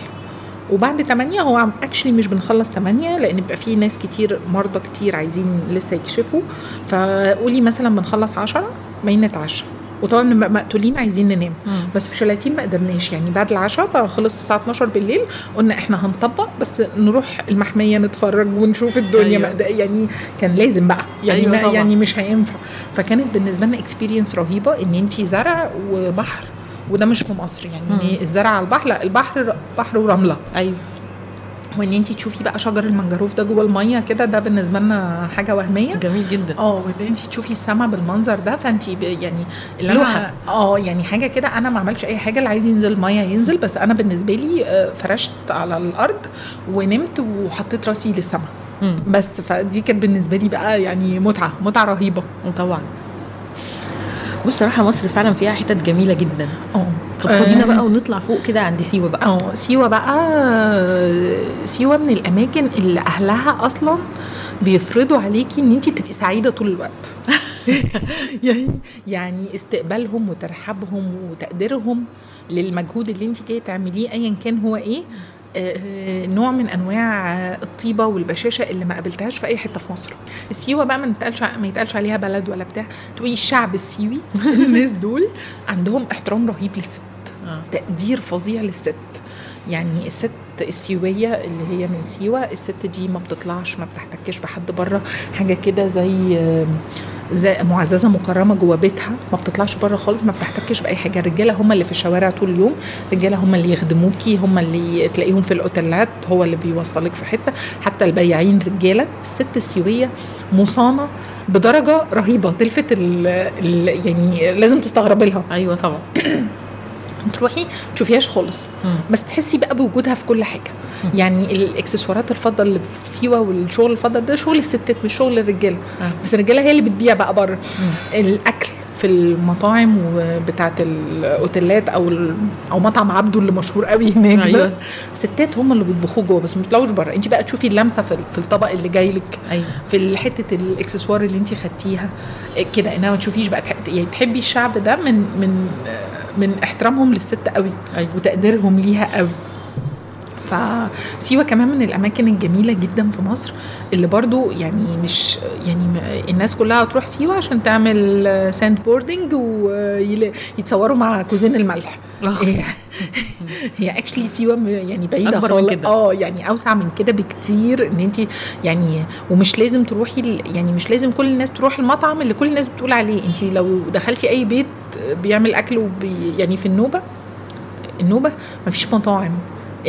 وبعد 8 هو actually مش بنخلص 8 لأن بيبقى في ناس كتير مرضى كتير عايزين لسه يكشفوا. فقولي مثلا بنخلص 10 ما نتعشى وطبعا مقتولين عايزين ننام
مم.
بس في شلاتين ما قدرناش يعني بعد العشاء بقى خلص الساعة 12 بالليل قلنا إحنا هنطبق بس نروح المحمية نتفرج ونشوف الدنيا
أيوة.
أيوة. يعني كان لازم بقى يعني
أيوة طبعا.
يعني مش هينفع فكانت بالنسبة لنا اكسبيرينس رهيبة إن انت زرع وبحر وده مش في مصر يعني
مم.
الزرع على البحر لأ البحر بحر ورملة
أيوه
وإن انت تشوفي بقى شجر المنجروف ده جوه المية كده ده بالنسبة لنا حاجة وهمية.
جميل جدا.
آه وإن انت تشوفي السما بالمنظر ده فانت يعني اللي. أنا آه يعني حاجة كده أنا ما عملتش أي حاجة اللي عايز ينزل الميه ينزل بس أنا بالنسبة لي آه، فرشت على الأرض ونمت وحطيت رأسي للسما. بس فدي كانت بالنسبة لي بقى يعني متعة متعة رهيبة.
طبعا. بص صراحة مصر فعلا فيها حتت جميلة جدا.
آه.
طب خدينا
آه،
بقى ونطلع فوق كده عند سيوة بقى.
آه سيوة بقى سيوة من الأماكن اللي أهلها أصلا بيفرضوا عليكي إن انت تبقي سعيدة طول الوقت. [laughs] يعني يعني استقبالهم وترحابهم وتقديرهم للمجهود اللي انت جاية تعمليه ايا كان هو إيه آه، نوع من أنواع الطيبة والبشاشة اللي ما قابلتهاش في أي حتة في مصر. سيوة بقى ما يتقالش ما يتقالش عليها بلد ولا بتاع. تقولي الشعب السيوي. [laughs] الناس دول عندهم احترام رهيب للست. تقدير فظيع للست. يعني الست السيوية اللي هي من سيوة الست دي ما بتطلعش ما بتحتكش بحد بره. حاجة كده زي زي معززة مكرمة جوه بيتها ما بتطلعش بره خالص ما بتحتكش بأي حاجة. الرجالة هم اللي في الشوارع طول اليوم الرجالة هم اللي يخدموكي هم اللي تلاقيهم في الأوتيلات هو اللي بيوصلك في حتة. حتى البياعين رجالة الست السيوية مصانة بدرجة رهيبة. تلفت ال ال يعني لازم تستغربي لها.
أيوه طبعا. [coughs]
تروحي تشوفيهاش خالص. بس تحسي بقى بوجودها في كل حاجة. يعني الاكسسوارات الفضة اللي في سيوة والشغل الفضة ده شغل الستات مش شغل الرجالة.
آه.
بس الرجالة هي اللي بتبيع بقى بره. الأكل في المطاعم وبتاعة الأوتيلات أو أو مطعم عبده اللي مشهور قوي هناك
أيوة.
ده الستات هم اللي بيطبخوه جوه بس ما بيطلعوش بره. انت بقى تشوفي اللمسة في الطبق اللي جاي لك
أيوه.
في حتة الاكسسوار اللي انت خدتيها. كده انها ما تشوفيش بقى يعني تحبي الشعب ده من من من احترامهم للست قوي
أيوة.
وتقديرهم ليها قوي فسيوة كمان من الأماكن الجميلة جدا في مصر اللي برضو يعني مش يعني الناس كلها تروح سيوة عشان تعمل sand boarding ويتصوروا مع كوزين الملح
آه. [laughs]
هي actually سيوة م- يعني بعيدة
أكبر من. كده.
آه يعني أوسع من كده بكتير إن أنت يعني ومش لازم تروحي يعني مش لازم كل الناس تروح المطعم اللي كل الناس بتقول عليه أنت لو دخلتي أي بيت بيعمل أكل وبي يعني في النوبة النوبة مفيش مطاعم.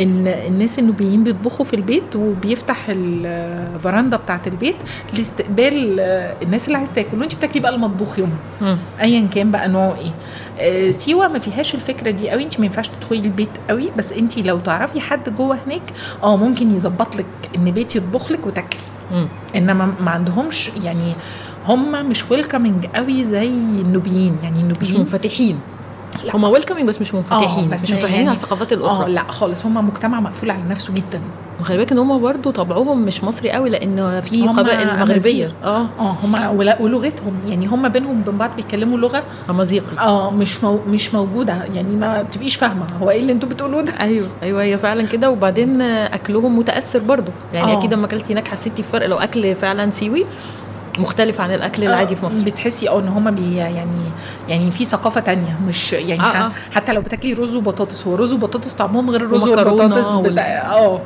ان الناس النوبيين بيطبخوا في البيت وبيفتح الفراندا بتاعه البيت لاستقبال الناس اللي عايز تاكل. وأنت بتاكلي بقى المطبوخ يومها.
مم.
ايا كان بقى نوعه إيه. آه، سيوة ما فيهاش الفكرة دي قوي. أنت ما ينفعش تدخلي البيت قوي. بس أنت لو تعرفي حد جوه هناك آه ممكن يظبط لك إن بيت يطبخ لك وتاكلي. إنما ما عندهمش يعني هم مش welcoming قوي زي النوبيين يعني
مش
النوبيين
منفتحين.
لا.
هما welcoming بس مش منفتحين
آه، بس
مش منفتحين
يعني-
على الثقافات
آه
الاخرى
لا خالص هم مجتمع مقفول على نفسه جدا.
وخلي بالك إن هم برضه طبعهم مش مصري قوي لأن في
هم
قبائل
مغربية.
آه.
آه هم ولغتهم يعني هم بينهم وبين بعض بيتكلموا لغة
أمازيغي.
آه مش مو مش موجودة يعني ما بتبقيش فاهمة هو إيه اللي أنتوا بتقولوه ده.
أيوه أيوه هي فعلا كده. وبعدين أكلهم متأثر برضه يعني
آه.
أكيد لما أكلتي هناك حسيتي بفرق لو أكل فعلا سيوي مختلف عن الأكل العادي في مصر
بتحسي آه إن هما بي يعني يعني في ثقافة تانية مش يعني
آه،
آه
آه.
حتى لو بتاكلي رز وبطاطس هو رز وبطاطس طعمهم غير الرز والبطاطس آه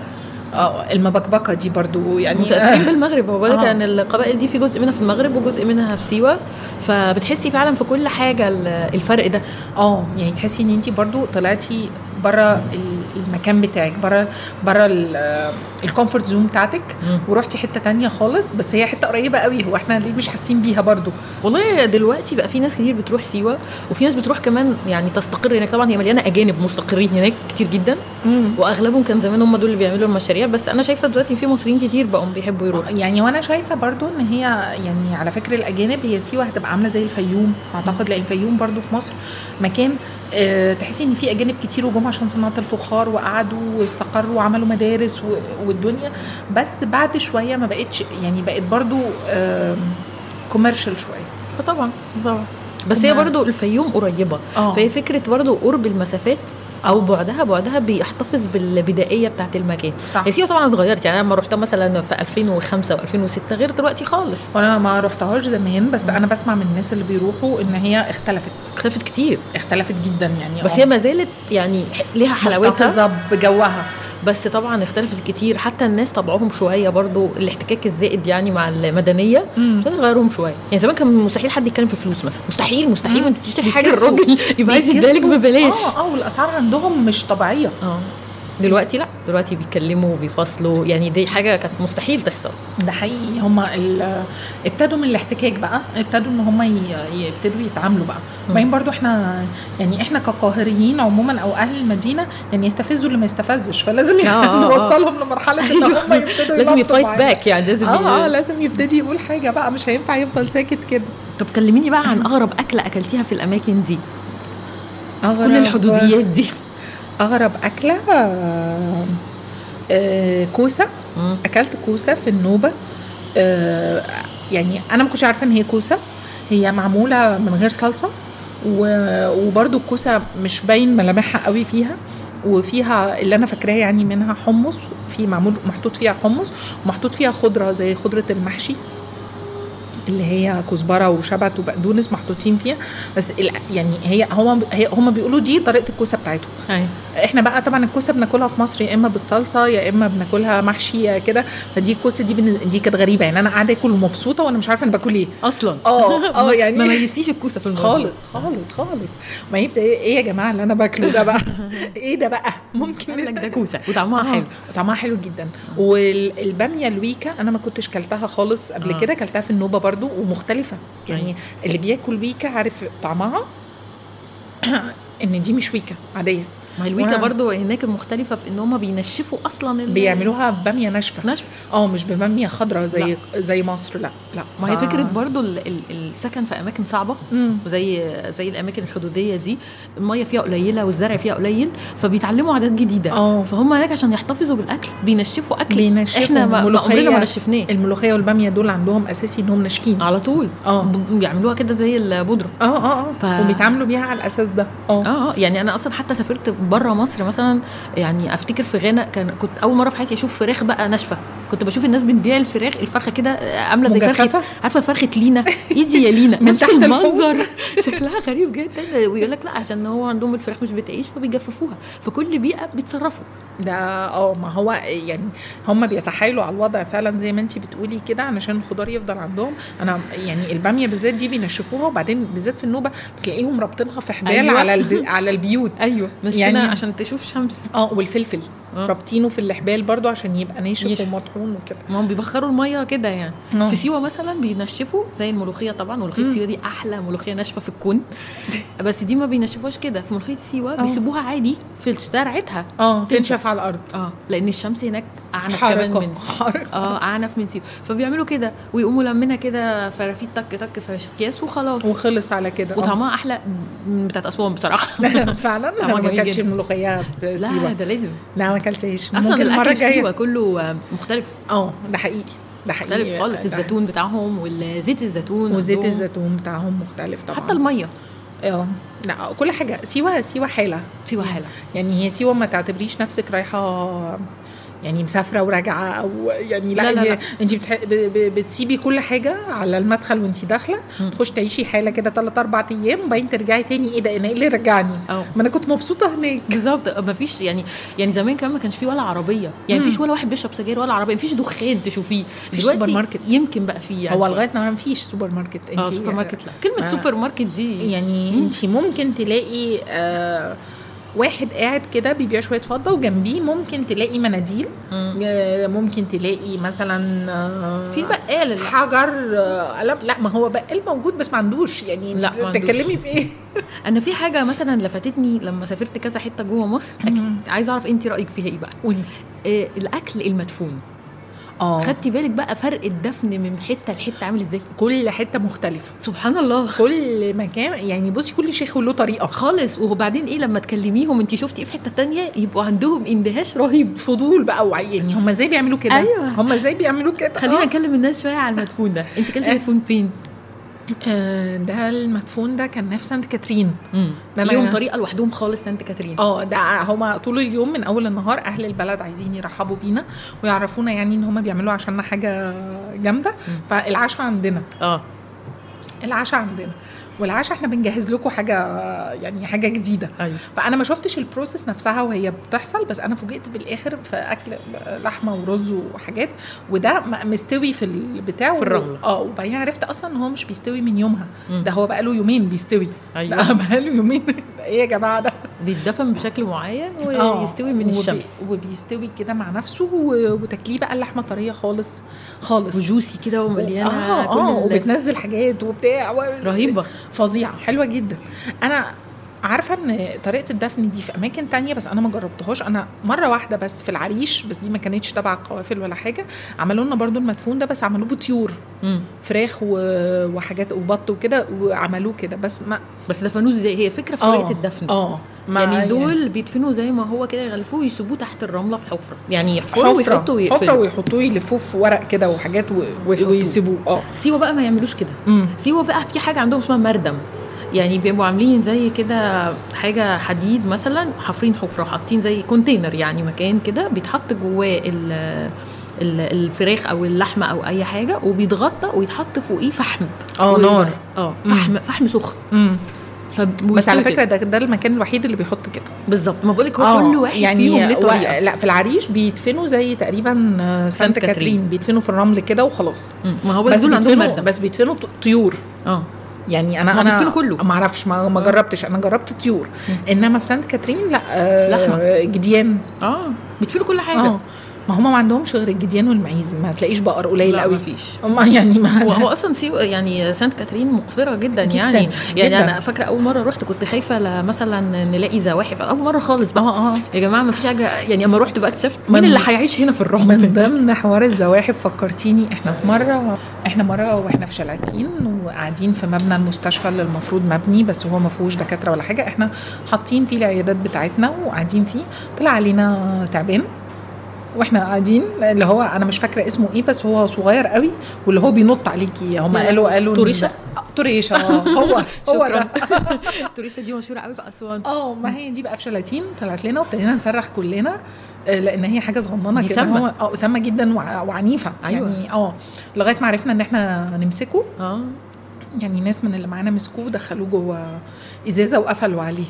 آه المبكبكة دي برضو يعني
متاثرين بالمغرب هو بالك
آه.
إن القبائل دي في جزء منها في المغرب وجزء منها في سيوة فبتحسي فعلا في كل حاجة ال- الفرق ده
آه يعني تحسي إن انت برضو طلعتي بره المكان بتاعك بره بره ال comfort zone
بتاعتك.
ورحتي حتة تانية خالص بس هي حتة قريبة قوي هو إحنا ليه مش حاسين بيها برضو؟
والله دلوقتي بقى في ناس كتير بتروح سيوة وفي ناس بتروح كمان يعني تستقر هناك. طبعا هي مليانة أجانب مستقرين هناك كتير جدا وأغلبهم كان زمان هم دول اللي بيعملوا المشاريع. بس أنا شايفة دلوقتي في مصريين كتير بقوا بيحبوا يروحوا.
يعني وأنا شايفة برضو إن هي يعني على فكر الأجانب هي سيوة هتبقى عاملة زي الفيوم. أعتقد لأن الفيوم برضو في مصر مكان آه، تحسي إن في أجانب كتير وجم عشان صناعة الفخار وقعدوا واستقروا وعملوا مدارس والدنيا. بس بعد شوية ما بقتش يعني بقت برضو كوميرشال شوية.
طبعا طبعا. بس هي برضو الفيوم قريبة.
آه.
فهي فكرة برضو قرب المسافات أو بعدها بعدها بيحتفظ بالبدائية بتاعت المكان.
صح.
هي سيوه طبعا اتغيرت. يعني أنا لما رحتها مثلا في 2005 و2006 غير دلوقتي خالص.
وأنا ما رحتهاش زمان بس أنا بسمع من الناس اللي بيروحوا إن هي اختلفت.
اختلفت كتير.
اختلفت جدا يعني.
بس
آه.
هي ما زالت يعني ليها حلاوتها.
بجوها.
بس طبعا اختلفت كتير. حتى الناس طبعهم شوية برضو الاحتكاك الزائد يعني مع المدنية يغيرهم شوية. يعني زمان كان مستحيل حد يتكلم في فلوس مثلا. مستحيل مستحيل. انت بتشتري
حاجة.
الراجل يبقى عايز يديلك
بيتكسفوا.
ببلاش.
آه آه والأسعار عندهم مش طبيعية.
آه. دلوقتي لا دلوقتي بيتكلموا وبيفصلوا. يعني دي حاجة كانت مستحيل تحصل.
ده حقيقي. هم ابتدوا من الاحتكاك بقى ابتدوا إن هم يبتدوا يتعاملوا بقى. وبعدين برضو إحنا يعني إحنا كقاهريين عموما أو أهل المدينة يعني يستفزوا اللي ما يستفزش. فلازم
آه، [laughs] آه، آه.
نوصلهم لمرحلة إن هم يبتدوا
لازم يفايت. باك يعني لازم
آه
آه.
لازم يبتدي يقول حاجة بقى. مش هينفع يفضل ساكت كده.
طب كلميني بقى عن أغرب أكلة أكلتيها في الأماكن دي.
أغرب
كل الحدوديات دي.
أغرب أكلة آه، آه،
كوسة.
أكلت كوسة في النوبة. آه، يعني أنا ما كنتش عارفة إن هي كوسة. هي معمولة من غير صلصة. وبرده الكوسة مش باين ملامحها قوي فيها. وفيها اللي أنا فاكراه يعني منها حمص. في معمول محطوط فيها حمص. ومحطوط فيها خضرة زي خضرة المحشي. اللي هي كزبرة وشبت وبقدونس محطوطين فيها بس يعني هي هو هي هم بيقولوا دي طريقة الكوسة بتاعتهم.
أيوة.
إحنا بقى طبعا الكوسة بناكلها في مصر يا إما بالصلصة يا إما بناكلها محشي يا كده. فدي الكوسة دي دي كانت غريبة. يعني أنا قاعدة أكل ومبسوطة وأنا مش عارفة أنا باكل إيه.
أصلا.
آه آه [laughs] يعني
ما ميزتيش الكوسة في الموضوع.
خالص خالص خالص. ما يبدا إيه يا جماعة اللي أنا باكله ده بقى؟ [laughs] إيه ده بقى؟ ممكن
قال لك ده كوسة وطعمها حلو.
طعمها حلو جدا. والبامية الويكا أنا ما كنتش كلتها خالص قبل
آه.
كده كلتها في النوبة برضو ومختلفة. يعني
أيوة.
اللي بياكل ويكا عارف طعمها؟ [clears throat] إن دي مش ويكا عادية.
ما هي الويكا برضو هناك مختلفة في إن هم بينشفوا أصلا
بيعملوها بامية ناشفة.
نشف
آه مش ببامية خضراء زي زي مصر لا لا.
ما هي
ف-
فكرة برضو ال- ال- السكن في أماكن صعبة.
مم.
زي زي الأماكن الحدودية دي. المية فيها قليلة والزرع فيها قليل فبيتعلموا عادات جديدة.
آه.
فهم هناك عشان يحتفظوا بالأكل بينشفوا أكل.
بينشفوا
إحنا ما-. عمرنا ما نشفناه.
الملوخية والبامية دول عندهم أساسي إنهم ناشفين.
على طول.
آه.
ب- بيعملوها كده زي البودرة.
آه آه آه.
ف-
وبيتعاملوا بيها على الأساس ده. آه.
آه آه. يعني أنا أصلا حتى سافرت بره مصر مثلا يعني أفتكر في غانا كان كنت أول مرة في حياتي أشوف فراخ بقى ناشفة. كنت بشوف الناس بتبيع الفراخ الفرخة كده آه، عاملة زي
فرخة؟
عارفة فرخة لينا؟ إيدي يا لينا. [laughs]
من تحت.
المنظر؟ [laughs] شكلها غريب جدا. ويقول لك لا عشان هو عندهم الفراخ مش بتعيش فبيجففوها. في كل بيئة بيتصرفوا
ده آه ما هو يعني هم بيتحايلوا على الوضع فعلا زي ما انت بتقولي كده علشان الخضار يفضل عندهم. أنا يعني البامية بالذات دي بينشفوها وبعدين بالذات في النوبة بتلاقيهم رابطينها في حبال
أيوة.
على البي... [laughs] على البيوت.
أيوه.
يعني-
عشان تشوف شمس.
آه والفلفل.
آه.
رابطينه في الحبال برضو عشان يبقى ناشف
يشف.
ومطحون وكده
ما هم بيبخروا المية كده يعني. في سيوة مثلا بينشفوا زي الملوخية طبعا.
ملوخية.
سيوة دي أحلى ملوخية ناشفة في الكون. [laughs] بس دي ما بينشفوهاش كده. في ملوخية سيوة
آه.
بيسيبوها عادي في زرعتها
آه
تنشف.
على الأرض.
آه لأن الشمس هناك أعنف كمان من
حركة.
آه أعنف من سيوة. فبيعملوا كده ويقوموا لمنا كده فرافيت تك تك في اكياس وخلاص.
وخلص على كده.
وطعمها أحلى من بتاعت أسوان بصراحة. [laughs]
فعلا؟
طعمها
ما أكلتش
جدا.
الملوخيه في
لا
سيوة.
ده لازم.
لا ما اكلتش أصلا
الأكل في
سيوة
كله مختلف.
آه ده حقيقي ده حقيقي.
مختلف خالص. الزيتون بتاعهم والزيت الزيتون
وزيت. الزيتون بتاعهم مختلف طبعا.
حتى المية.
آه لا كل حاجة. سيوة سيوة حالة.
سيوة حلوة
يعني هي سيوة ما تعتبريش نفسك رايحة يعني مسافرة وراجعة أو يعني لا,
لا، لا، لا.
انت بتح... ب... ب... بتسيبي كل حاجة على المدخل وانت
داخلة.
تخش تعيشي حالة كده ثلاث أربع أيام وبعدين ترجعي تاني إيه ده أنا إيه اللي رجعني
آه
ما أنا كنت مبسوطة هناك
بالظبط ما فيش يعني يعني زمان كمان ما كانش فيه ولا عربية يعني. ما فيش ولا واحد بيشرب سجاير ولا عربية ما فيش دخان تشوفيه
مفيش
دلوقتي
سوبر ماركت.
يمكن بقى فيه يعني
هو. لغاية النهارده مفيش سوبر ماركت انت
آه سوبر ماركت لا كلمه
آه.
سوبر ماركت دي
يعني. انت ممكن تلاقي آه واحد قاعد كده بيبيع شوية فضة وجنبيه ممكن تلاقي مناديل. آه، ممكن تلاقي مثلا آه،
في بقال.
حجر آه، قلم لا ما هو بقال موجود بس ما عندوش. يعني
لا،.
بتتكلمي في إيه؟ [laughs]
أنا في حاجة مثلا لفتتني لما سافرت كذا حتة جوه مصر. أكيد عايزة أعرف انت رأيك فيها إيه بقى؟
قولي.
الأكل المدفون.
آه.
خدتي بالك بقى فرق الدفن من حتة لحتة عامل إزاي؟
كل حتة مختلفة.
سبحان الله.
كل مكان يعني بصي كل شيخ له طريقة.
خالص. وبعدين إيه لما تكلميهم انت شفتي إيه في حتة تانية؟ يبقوا عندهم اندهاش رهيب.
فضول بقى يعني هم إزاي بيعملوا كده؟
أيوة.
هم إزاي بيعملوا كده؟
خلينا
آه.
نكلم الناس شوية على المدفون ده انت كلتي
آه.
مدفون فين؟
آه، ده المدفون ده كان في سانت كاترين. ده أنا-
ليهم طريقة لوحدهم خالص سانت كاترين.
آه ده هما طول اليوم من أول النهار أهل البلد عايزين يرحبوا بينا ويعرفونا يعني إن هما بيعملوا عشاننا حاجة جامدة. فالعشاء عندنا.
آه.
العشاء عندنا. والعشاء إحنا بنجهز لكم حاجة يعني حاجة جديدة
أيوه
فأنا ما شفتش ال process نفسها وهي بتحصل بس أنا فوجئت بالآخر في أكل لحمة ورز وحاجات وده م- مستوي في البتاع
في الرملة.
آه وبعدين عرفت أصلا إن هو مش بيستوي من يومها
مم.
ده هو بقاله يومين بيستوي
أيوة.
لا [laughs] بقاله يومين إيه يا جماعة ده
بيتدفن بشكل معين
آه،
ويستوي من
وبي-
الشمس.
وبيستوي كده مع نفسه و- وتاكليه بقى اللحمه طريه خالص خالص.
وجوسي كده
ومليانة
كل
آه
ال-
وبتنزل حاجات وبتاع و...
رهيبة.
فظيعة حلوة جدا. أنا عارفة إن طريقة الدفن دي في أماكن تانية بس أنا ما جربتهاش. أنا مرة واحدة بس في العريش بس دي ما كانتش تبع القوافل ولا حاجة. عملوا لنا برضو المدفون ده بس عملوه بطيور. فراخ. وحاجات وبط وكده وعملوه كده. بس ما
بس دفنوه إزاي؟ هي فكرة في
آه،
طريقه الدفن.
آه ما
يعني دول بيدفنوا زي ما هو كده يغلفوه ويسيبوه تحت الرملة في حفرة. يعني يحفروا ويحطوا ويقفلوا
ويحطوه يلفوه في ورق كده وحاجات و... ويسيبوه. آه.
سيوة بقى ما يعملوش كده. سيوة بقى في حاجة عندهم اسمها مردم. يعني بيبقوا عاملين زي كده حاجة حديد مثلا حافرين حفرة حاطين زي كونتينر يعني مكان كده بيتحط جواه ال ال- الفراخ أو اللحمة أو أي حاجة وبيتغطى ويتحط فوقيه فحم. آه
نار.
آه
مم.
فحم فحم سخن.
بس على
فكرة.
ده ده المكان الوحيد اللي بيحط كده.
بالظبط. ما بقولك هو
آه،
كل واحد يعني فيهم ليه
و... لا في العريش بيدفنوا زي تقريبا سانت
كاترين.
كاترين. بيدفنوا في الرمل كده وخلاص.
ما هو
بس
دول عندهم
بيدفنوا بس بيدفنوا طيور.
آه.
يعني أنا
أنا كله.
ما أعرفش ما, ما
آه.
جربتش أنا جربت طيور. إنما في سانت كاترين لا آه
لحمة.
جديان
آه بيدفنوا كل حاجة
آه ما هم ما عندهمش غير الجديان والمعيز ما تلاقيش بقر قليل
لا
قوي.
مفيش.
هم [laughs] يعني ما
هو هو أصلا سيو يعني سانت كاترين مقفرة جدا,
جداً،
يعني. يعني
جداً.
أنا فاكرة أول مرة رحت كنت خايفة لا مثلا نلاقي زواحف. أول مرة خالص بقى.
آه آه.
يا جماعة ما فيش حاجة يعني أما رحت بقى اكتشفت مين اللي هيعيش هنا في الرعب؟
من ضمن حوار الزواحف فكرتيني إحنا في مرة إحنا مرة وإحنا في شلاتين وقاعدين في مبنى المستشفى اللي المفروض مبني بس هو ما فيهوش دكاترة ولا حاجة. إحنا حاطين فيه العيادات بتاعتنا وقاعدين فيه. طلع علينا تعبان. وإحنا قاعدين اللي هو أنا مش فاكرة اسمه إيه بس هو صغير قوي واللي هو بينط عليكي هم قالوا قالوا
طريشة؟
ده- آه، طريشه آه، هو [laughs] هو ده.
التوريشه [laughs] دي مشهورة قوي في أسوان.
آه ما هي دي بقى في شلاتين طلعت لنا وابتدينا نصرخ كلنا آه، لأن هي حاجة
صغننة
كده.
سامة.
هو آه سامة جدا وع- وعنيفة.
أيوة.
يعني آه لغاية ما عرفنا إن إحنا نمسكه.
آه.
يعني ناس من اللي معانا مسكوه ودخلوه جوه إزازة وقفلوا عليه.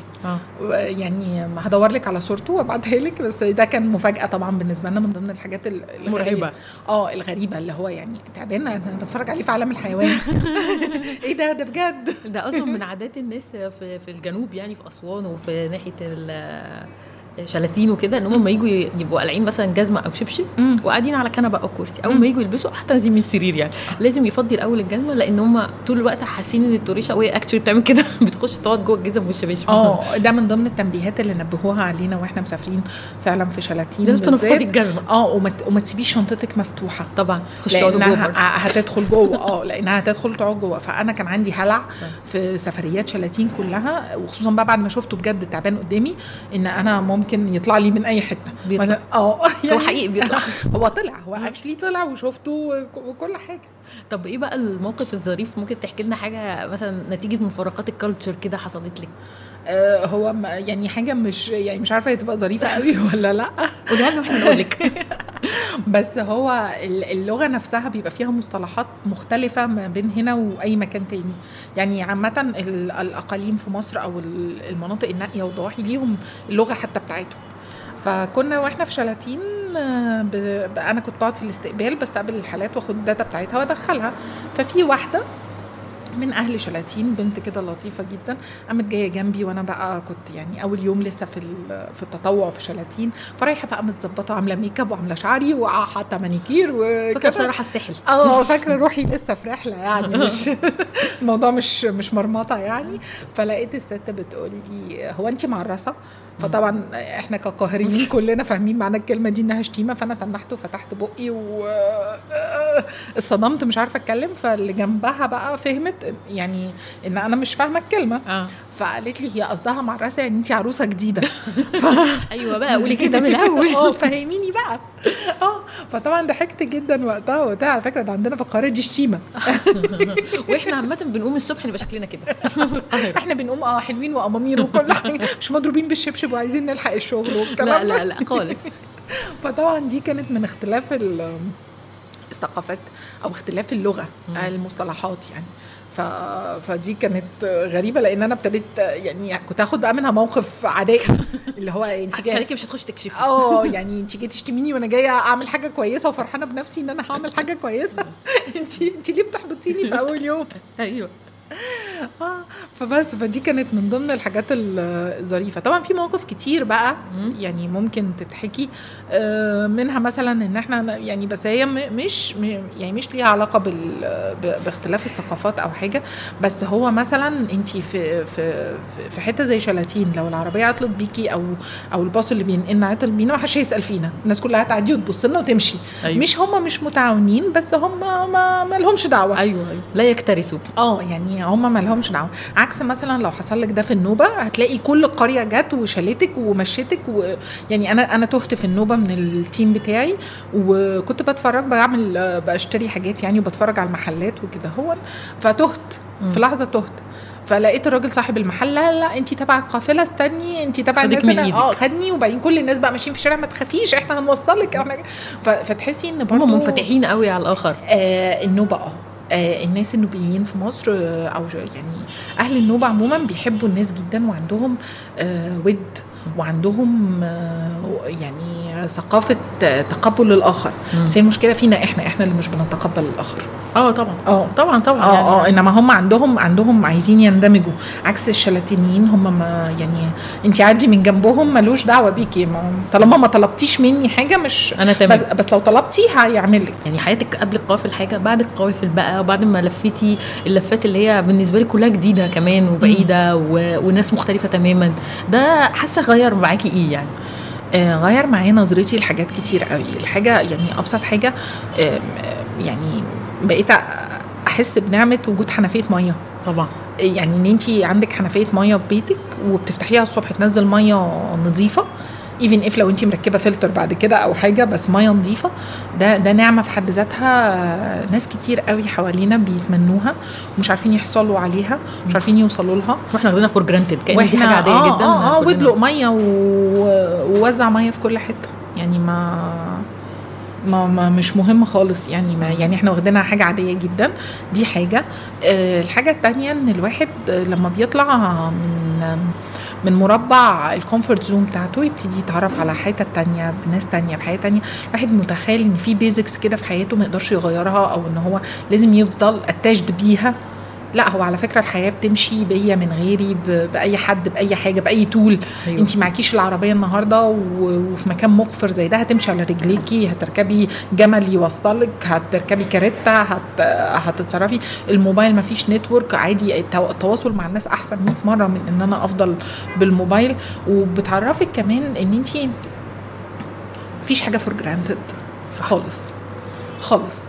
و- يعني هدور لك على صورته وابعتها لك بس ده كان مفاجأة طبعا بالنسبة لنا من ضمن الحاجات ال-
الغريبة.
آه الغريبة اللي هو يعني تعبان أنا بتفرج عليه في عالم الحيوان. [laughs] إيه ده؟ ده بجد.
ده أصلا من عادات الناس في في الجنوب يعني في أسوان وفي ناحية ال- شلاتين وكده إن هم لما يجوا يبقوا قالعين مثلا جزمة أو شبشب وقاعدين على كنبة أو كرسي أول ما يجوا يلبسوا حتى نازلين من السرير يعني. لازم يفضي الأول الجزمة لأن هم طول الوقت حاسين إن التوريشة وهي اكشولي بتعمل كده [laughs] بتخش تقعد جوه الجزم والشباشب
آه ده من ضمن التنبيهات اللي نبهوها علينا وإحنا مسافرين فعلا في شلاتين
لازم تنفضي. الجزمة.
آه وما تسيبيش شنطتك مفتوحة.
طبعا خش اقعدوا جوه
لانها هتدخل جوه. [laughs] آه لأنها هتدخل تقعد جوه. فأنا كان عندي هلع في سفريات شلاتين كلها وخصوصا بقى بعد ما شفته بجد تعبان قدامي إن أنا ممكن يطلع لي من أي حتة.
بيطلع.
آه
هو حقيقي بيطلع. [laughs]
هو طلع هو actually طلع وشفته وك- وكل حاجة.
طب إيه بقى الموقف الظريف؟ ممكن تحكي لنا حاجة مثلا نتيجة مفارقات ال culture كده حصلت لك؟
هو ما- يعني حاجة مش يعني مش عارفة هي تبقى ظريفة قوي [laughs] ولا لأ.
قولها لنا وإحنا نقول لك. [laughs]
بس هو ال- اللغة نفسها بيبقى فيها مصطلحات مختلفة ما بين هنا وأي مكان تاني. يعني عامة ال- الأقاليم في مصر أو ال- المناطق النائية والضواحي ليهم اللغة حتى بتاعتهم. فكنا وإحنا في شلاتين آه،. ب... أنا كنت بقعد في الاستقبال بستقبل الحالات وأخد ال data بتاعتها وأدخلها. ففي واحدة من أهل شلاتين بنت كده لطيفة جدا قامت جاية جنبي وأنا بقى كنت يعني أول يوم لسه في في التطوع في شلاتين فرايحة بقى متظبطة عاملة make up وعاملة شعري وحاطة مانيكير فاكرة
بصراحة السحل
آه فاكرة روحي لسه في رحلة يعني [laughs] مش الموضوع مش مش مرمطة يعني. فلقيت الست بتقول لي هو انت معرسة؟ فطبعا إحنا كقاهريين [laughs] كلنا فاهمين معنى الكلمة دي إنها شتيمة فأنا تنحت وفتحت بقي واتصدمت مش عارفة أتكلم. فاللي جنبها بقى فهمت يعني إن أنا مش فاهمة الكلمة.
آه.
فقالت لي هي قصدها معرسه يعني انت عروسة جديدة. [laughs]
أيوه بقى قولي كده من الأول. [laughs]
آه فهميني بقى. آه فطبعا ضحكت جدا وقتها وقتها على فكرة ده عندنا في القاهرة دي شتيمة. [laughs]
وإحنا عامة بنقوم الصبح نبقى شكلنا كده.
إحنا بنقوم آه حلوين وامامير وكل حاجة. مش مضروبين بالشبشب وعايزين نلحق الشغل
لا
والكلام ده.
لا لا خالص.
فطبعا دي كانت من اختلاف ال- الثقافات أو اختلاف
اللغة.
المصطلحات يعني. ف... فدي كانت غريبة لأن أنا ابتديت يعني كنت هاخد بقى منها موقف عدائي اللي هو انت
جاية مش هتخشي تكشفي.
آه [laughs] يعني انت جاية تشتميني وأنا جاية أعمل حاجة كويسة وفرحانة بنفسي إن أنا هعمل حاجة كويسة. [laughs] انت انت ليه بتحبطيني في أول يوم؟
أيوه.
آه فبس فدي كانت من ضمن الحاجات ال- الظريفة. طبعا في مواقف كتير بقى. يعني ممكن تتحكي آه، منها مثلا إن إحنا يعني بس هي مش يعني مش ليها علاقة باختلاف الثقافات أو حاجة. بس هو مثلا انت في في في- في حتة زي شلاتين لو العربية عطلت بيكي أو أو الباص اللي بينقلنا عطل بينا ما حدش هيسأل فينا. الناس كلها هتعدي وتبص لنا وتمشي.
أيوة.
مش هم مش متعاونين بس هم ما ما لهمش دعوة.
أيوه أيوه. لا يكترثوا.
آه يعني هم ما لهمش دعوة عكس مثلا لو حصل لك ده في النوبة هتلاقي كل القريه جت وشالتك ومشيتك و... يعني أنا أنا تهت في النوبة من التيم بتاعي وكنت بتفرج بعمل بشتري حاجات يعني وبتفرج على المحلات وكده هو فتهت. في لحظة تهت فلقيت الراجل صاحب المحل لا لا انت تبع القافلة استني انت تبع الناس اللي-. آه خدني وبعدين كل الناس بقى ماشيين في الشارع ما تخافيش إحنا هنوصلك إحنا. فتحسي إن برضه
هم منفتحين قوي على الآخر
آه النوبة آه الناس النوبيين في مصر آه، أو يعني أهل النوبة عموما بيحبوا الناس جدا وعندهم آه، ود وعندهم آه، يعني ثقافة آه، تقبل الآخر.
مم.
بس هي المشكلة فينا إحنا إحنا اللي مش بنتقبل الآخر.
آه طبعا.
آه.
طبعا طبعا
آه آه إنما هم عندهم عندهم عايزين يندمجوا. عكس الشلاتينيين هم ما يعني أنت عادي من جنبهم ملوش دعوة بيكي ما طالما ما طلبتيش مني حاجة مش
أنا تمام.
بس بس لو طلبتي هيعمل لك.
يعني حياتك قبل القوافل حاجة بعد القوافل بقى وبعد ما لفيتي اللفات اللي هي بالنسبة لي كلها جديدة كمان وبعيدة و... وناس مختلفة تماما. ده حاسة غير معاكي إيه يعني؟
آه، غير معايا نظرتي لحاجات كتير قوي. الحاجة يعني أبسط حاجة يعني بقيت أحس بنعمة وجود حنفية مية.
طبعا.
يعني إن انت عندك حنفية مية في بيتك وبتفتحيها الصبح تنزل مية نظيفة even if لو انت مركبة فلتر بعد كده أو حاجة بس مية نظيفة. ده ده نعمة في حد ذاتها آه، ناس كتير قوي حوالينا بيتمنوها ومش عارفين يحصلوا عليها مش عارفين يوصلوا لها.
وإحنا واخدينها for granted كأن دي حاجة عادية
آه
جدا
آه
آه
وادلق مية ووزع مية في كل حتة. يعني ما ما, ما مش مهم خالص. يعني ما يعني إحنا واخدينها حاجة عادية جدا. دي حاجة. آه الحاجة التانية إن الواحد آه، لما بيطلع من من مربع ال comfort zone بتاعته يبتدي يتعرف على حياة تانية بناس تانية بحياة تانية. الواحد متخيل إن في basics كده في حياته ما يقدرش يغيرها أو إن هو لازم يفضل attached بيها. لا هو على فكرة الحياة بتمشي بيا من غيري بأي حد بأي حاجة بأي tool
أيوة.
انت معكيش العربية النهارده وفي مكان مقفر زي ده هتمشي على رجليكي هتركبي جمل يوصلك هتركبي كاريتا هت... هتتصرفي. الموبايل ما فيش network عادي التو- التواصل مع الناس أحسن 100 مرة من إن أنا أفضل بالموبايل. وبتعرفك كمان إن انت مفيش حاجة for granted خالص. خالص.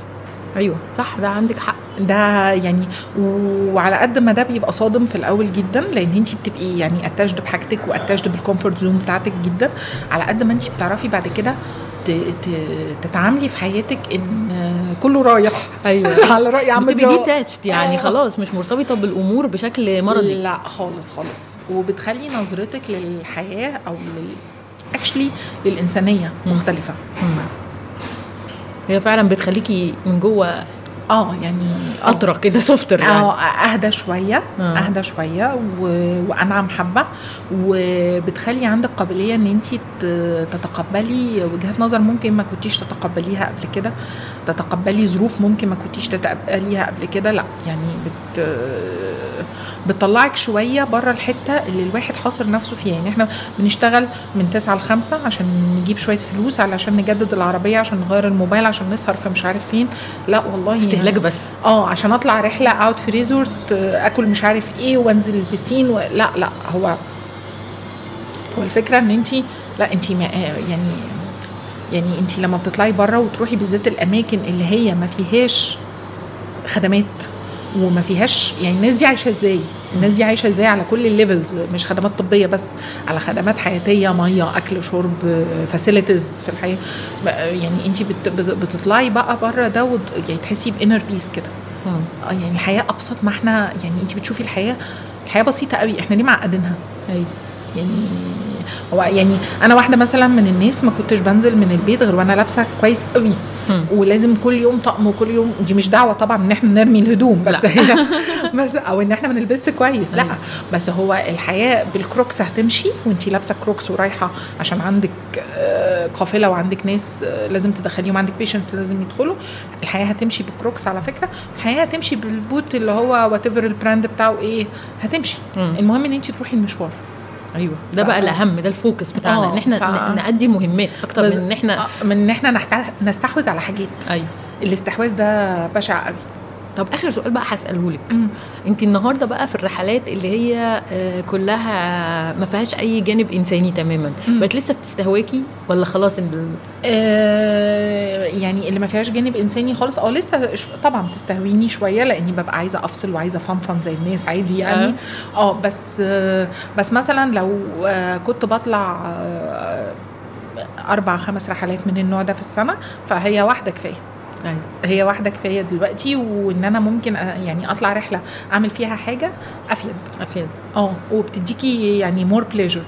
أيوه صح ده عندك حق.
ده يعني وعلى قد ما ده بيبقى صادم في الأول جدا لأن انت بتبقي يعني attached بحاجتك و attached بال comfort zone بتاعتك جدا على قد ما انت بتعرفي بعد كده تتعاملي في حياتك إن كله رايح
أيوه [laughs]
على رأي عم
بتبقي
ضياء.
detached يعني
آه.
خلاص مش مرتبطة بالأمور بشكل مرضي
لا خالص خالص وبتخلي نظرتك للحياة أو لل
actually
للإنسانية.
مختلفة. هي فعلا بتخليكي من جوه
آه يعني.
اطرى كده softer يعني
آه أهدى شوية
آه.
أهدى شوية و... وانعم حبة وبتخلي عندك قابلية إن انت تتقبلي وجهات نظر ممكن ما كنتيش تتقبليها قبل كده تتقبلي ظروف ممكن ما كنتيش تتقبليها قبل كده لأ يعني بت بتطلعك شوية بره الحتة اللي الواحد حاصر نفسه فيها. يعني إحنا بنشتغل من 9 ل 5 عشان نجيب شوية فلوس علشان نجدد العربية عشان نغير الموبايل عشان نسهر في مش عارف فين. لا والله
استهلاك بس.
آه عشان أطلع رحلة out في resort آكل مش عارف إيه وأنزل البسين و... لا لا هو هو الفكرة إن انت لا انت ما يعني يعني انت لما بتطلعي بره وتروحي بالذات الأماكن اللي هي ما فيهاش خدمات وما فيهاش يعني الناس دي عايشة إزاي؟ الناس دي عايشة إزاي على كل ال levels؟ مش خدمات طبية بس على خدمات حياتية مية أكل شرب facilities في الحياة. يعني أنت بت بت- بتطلعي بقى بره ده يعني تحسي ب inner peace
كده.
آه يعني الحياة أبسط ما إحنا يعني أنت بتشوفي الحياة الحياة بسيطة قوي إحنا ليه معقدينها؟
أيوه.
يعني هو يعني أنا واحدة مثلا من الناس ما كنتش بنزل من البيت غير وأنا لابسة كويس قوي. ولازم كل يوم طقم وكل يوم دي مش دعوة طبعا إن إحنا نرمي الهدوم بس. هي [laughs] بس أو إن إحنا ما نلبسش كويس لا. بس هو الحياة بال Crocs هتمشي وانت لابسة Crocs ورايحة عشان عندك آه، قافلة وعندك ناس آه، لازم تدخليهم عندك patient لازم يدخلوا الحياة هتمشي بال Crocs على فكرة الحياة هتمشي بالبوت اللي هو whatever ال brand بتاعه إيه هتمشي. المهم إن انت تروحي المشوار
أيوه. ده
ف-
بقى الأهم ده ال focus بتاعنا
آه،
إن إحنا
ف-
نأدي مهمات أكتر
بس-
من إن إحنا
آه، من إن إحنا نحت- نستحوذ على حاجات.
أيوه.
الاستحواذ ده بشع قوي.
طب آخر سؤال بقى هساله لك انت النهارده بقى في الرحلات اللي هي آه، كلها ما فيهاش أي جانب إنساني تماما. بقت لسه بتستهواكي ولا خلاص ال-
آه يعني اللي ما فيهاش جانب إنساني خالص آه لسه طبعا بتستهويني شوية لأني ببقى عايزة أفصل وعايزة فنفن زي الناس عادي يعني. آه. بس آه بس مثلا لو آه كنت بطلع آه أربع خمس رحلات من النوع ده في السنة فهي واحدة كفاية.
أيوه
هي واحدة كفاية دلوقتي وإن أنا ممكن يعني أطلع رحلة أعمل فيها حاجة أفيد
أفيد
آه وبتديكي يعني more
pleasure.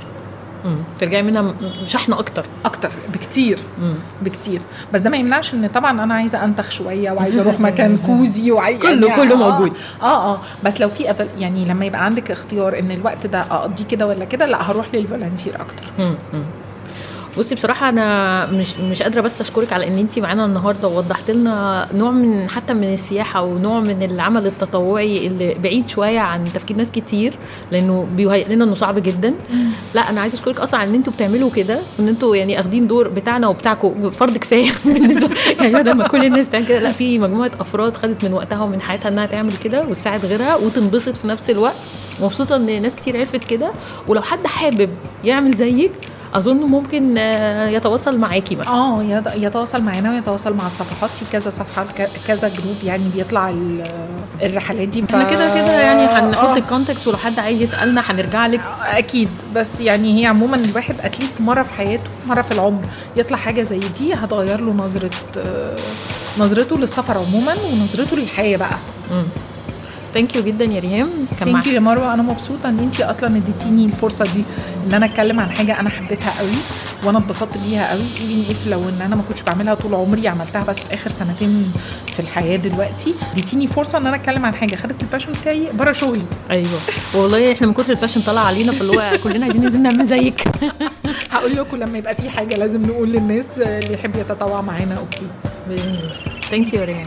ترجعي منها شحنه أكتر
أكتر بكتير
مم.
بكتير بس ده ما يمنعش إن طبعا أنا عايزة أنتخ شوية وعايزة أروح [laughs] مكان cozy وعايزه
كله- كله موجود.
آه آه بس لو في أقل يعني لما يبقى عندك اختيار إن الوقت ده أقضيه كده ولا كده لأ هروح لل volunteer أكتر
مم. مم. بصي بصراحة أنا مش مش قادرة بس أشكرك على إن أنت معانا النهاردة ووضحت لنا نوع من حتى من السياحة ونوع من العمل التطوعي اللي بعيد شوية عن تفكير ناس كتير لأنه بيهيئ لنا إنه صعب جدا. لا أنا عايزة أشكرك أصلا على إن أنتوا بتعملوا كده وإن أنتوا يعني أخدين دور بتاعنا وبتاعكم. فرض كفاية [laughs] بالنسبة يعني بدل ما كل الناس تعمل كده لا في مجموعة أفراد خدت من وقتها ومن حياتها إنها تعمل كده وتساعد غيرها وتنبسط في نفس الوقت. مبسوطة إن ناس كتير عرفت كده ولو حد حابب يعمل زيك أظن ممكن آه، يتواصل معاكي مثلا.
آه يت- يتواصل معانا ويتواصل مع الصفحات. في كذا صفحة كذا جروب يعني بيطلع ال- الرحلات دي.
إحنا كده كده يعني هنحط
آه.
ال contact ولو حد عايز يسألنا هنرجع لك.
أكيد. بس يعني هي عموما الواحد at least مرة في حياته مرة في العمر يطلع حاجة زي دي هتغير له نظرة آه، نظرته للسفر عموما ونظرته للحياة بقى.
thank you جدا يا ريهام. كان thank
you يا مروة. أنا مبسوطة إن انت أصلا اديتيني الفرصة دي إن أنا أتكلم عن حاجة أنا حبيتها قوي وأنا اتبسطت بيها قوي. even if لو إن أنا ما كنتش بعملها طول عمري عملتها بس في آخر سنتين في الحياة دلوقتي. اديتيني فرصة إن أنا أتكلم عن حاجة. خدت ال passion بتاعي بره شغلي.
أيوه. والله إحنا من كتر ال passion طلع علينا فاللي هو كلنا عايزين ننزل نعمل زيك. [laughs]
هقول لكم لما يبقى في حاجة لازم نقول للناس اللي يحب يتطوع معانا okay.
thank you يا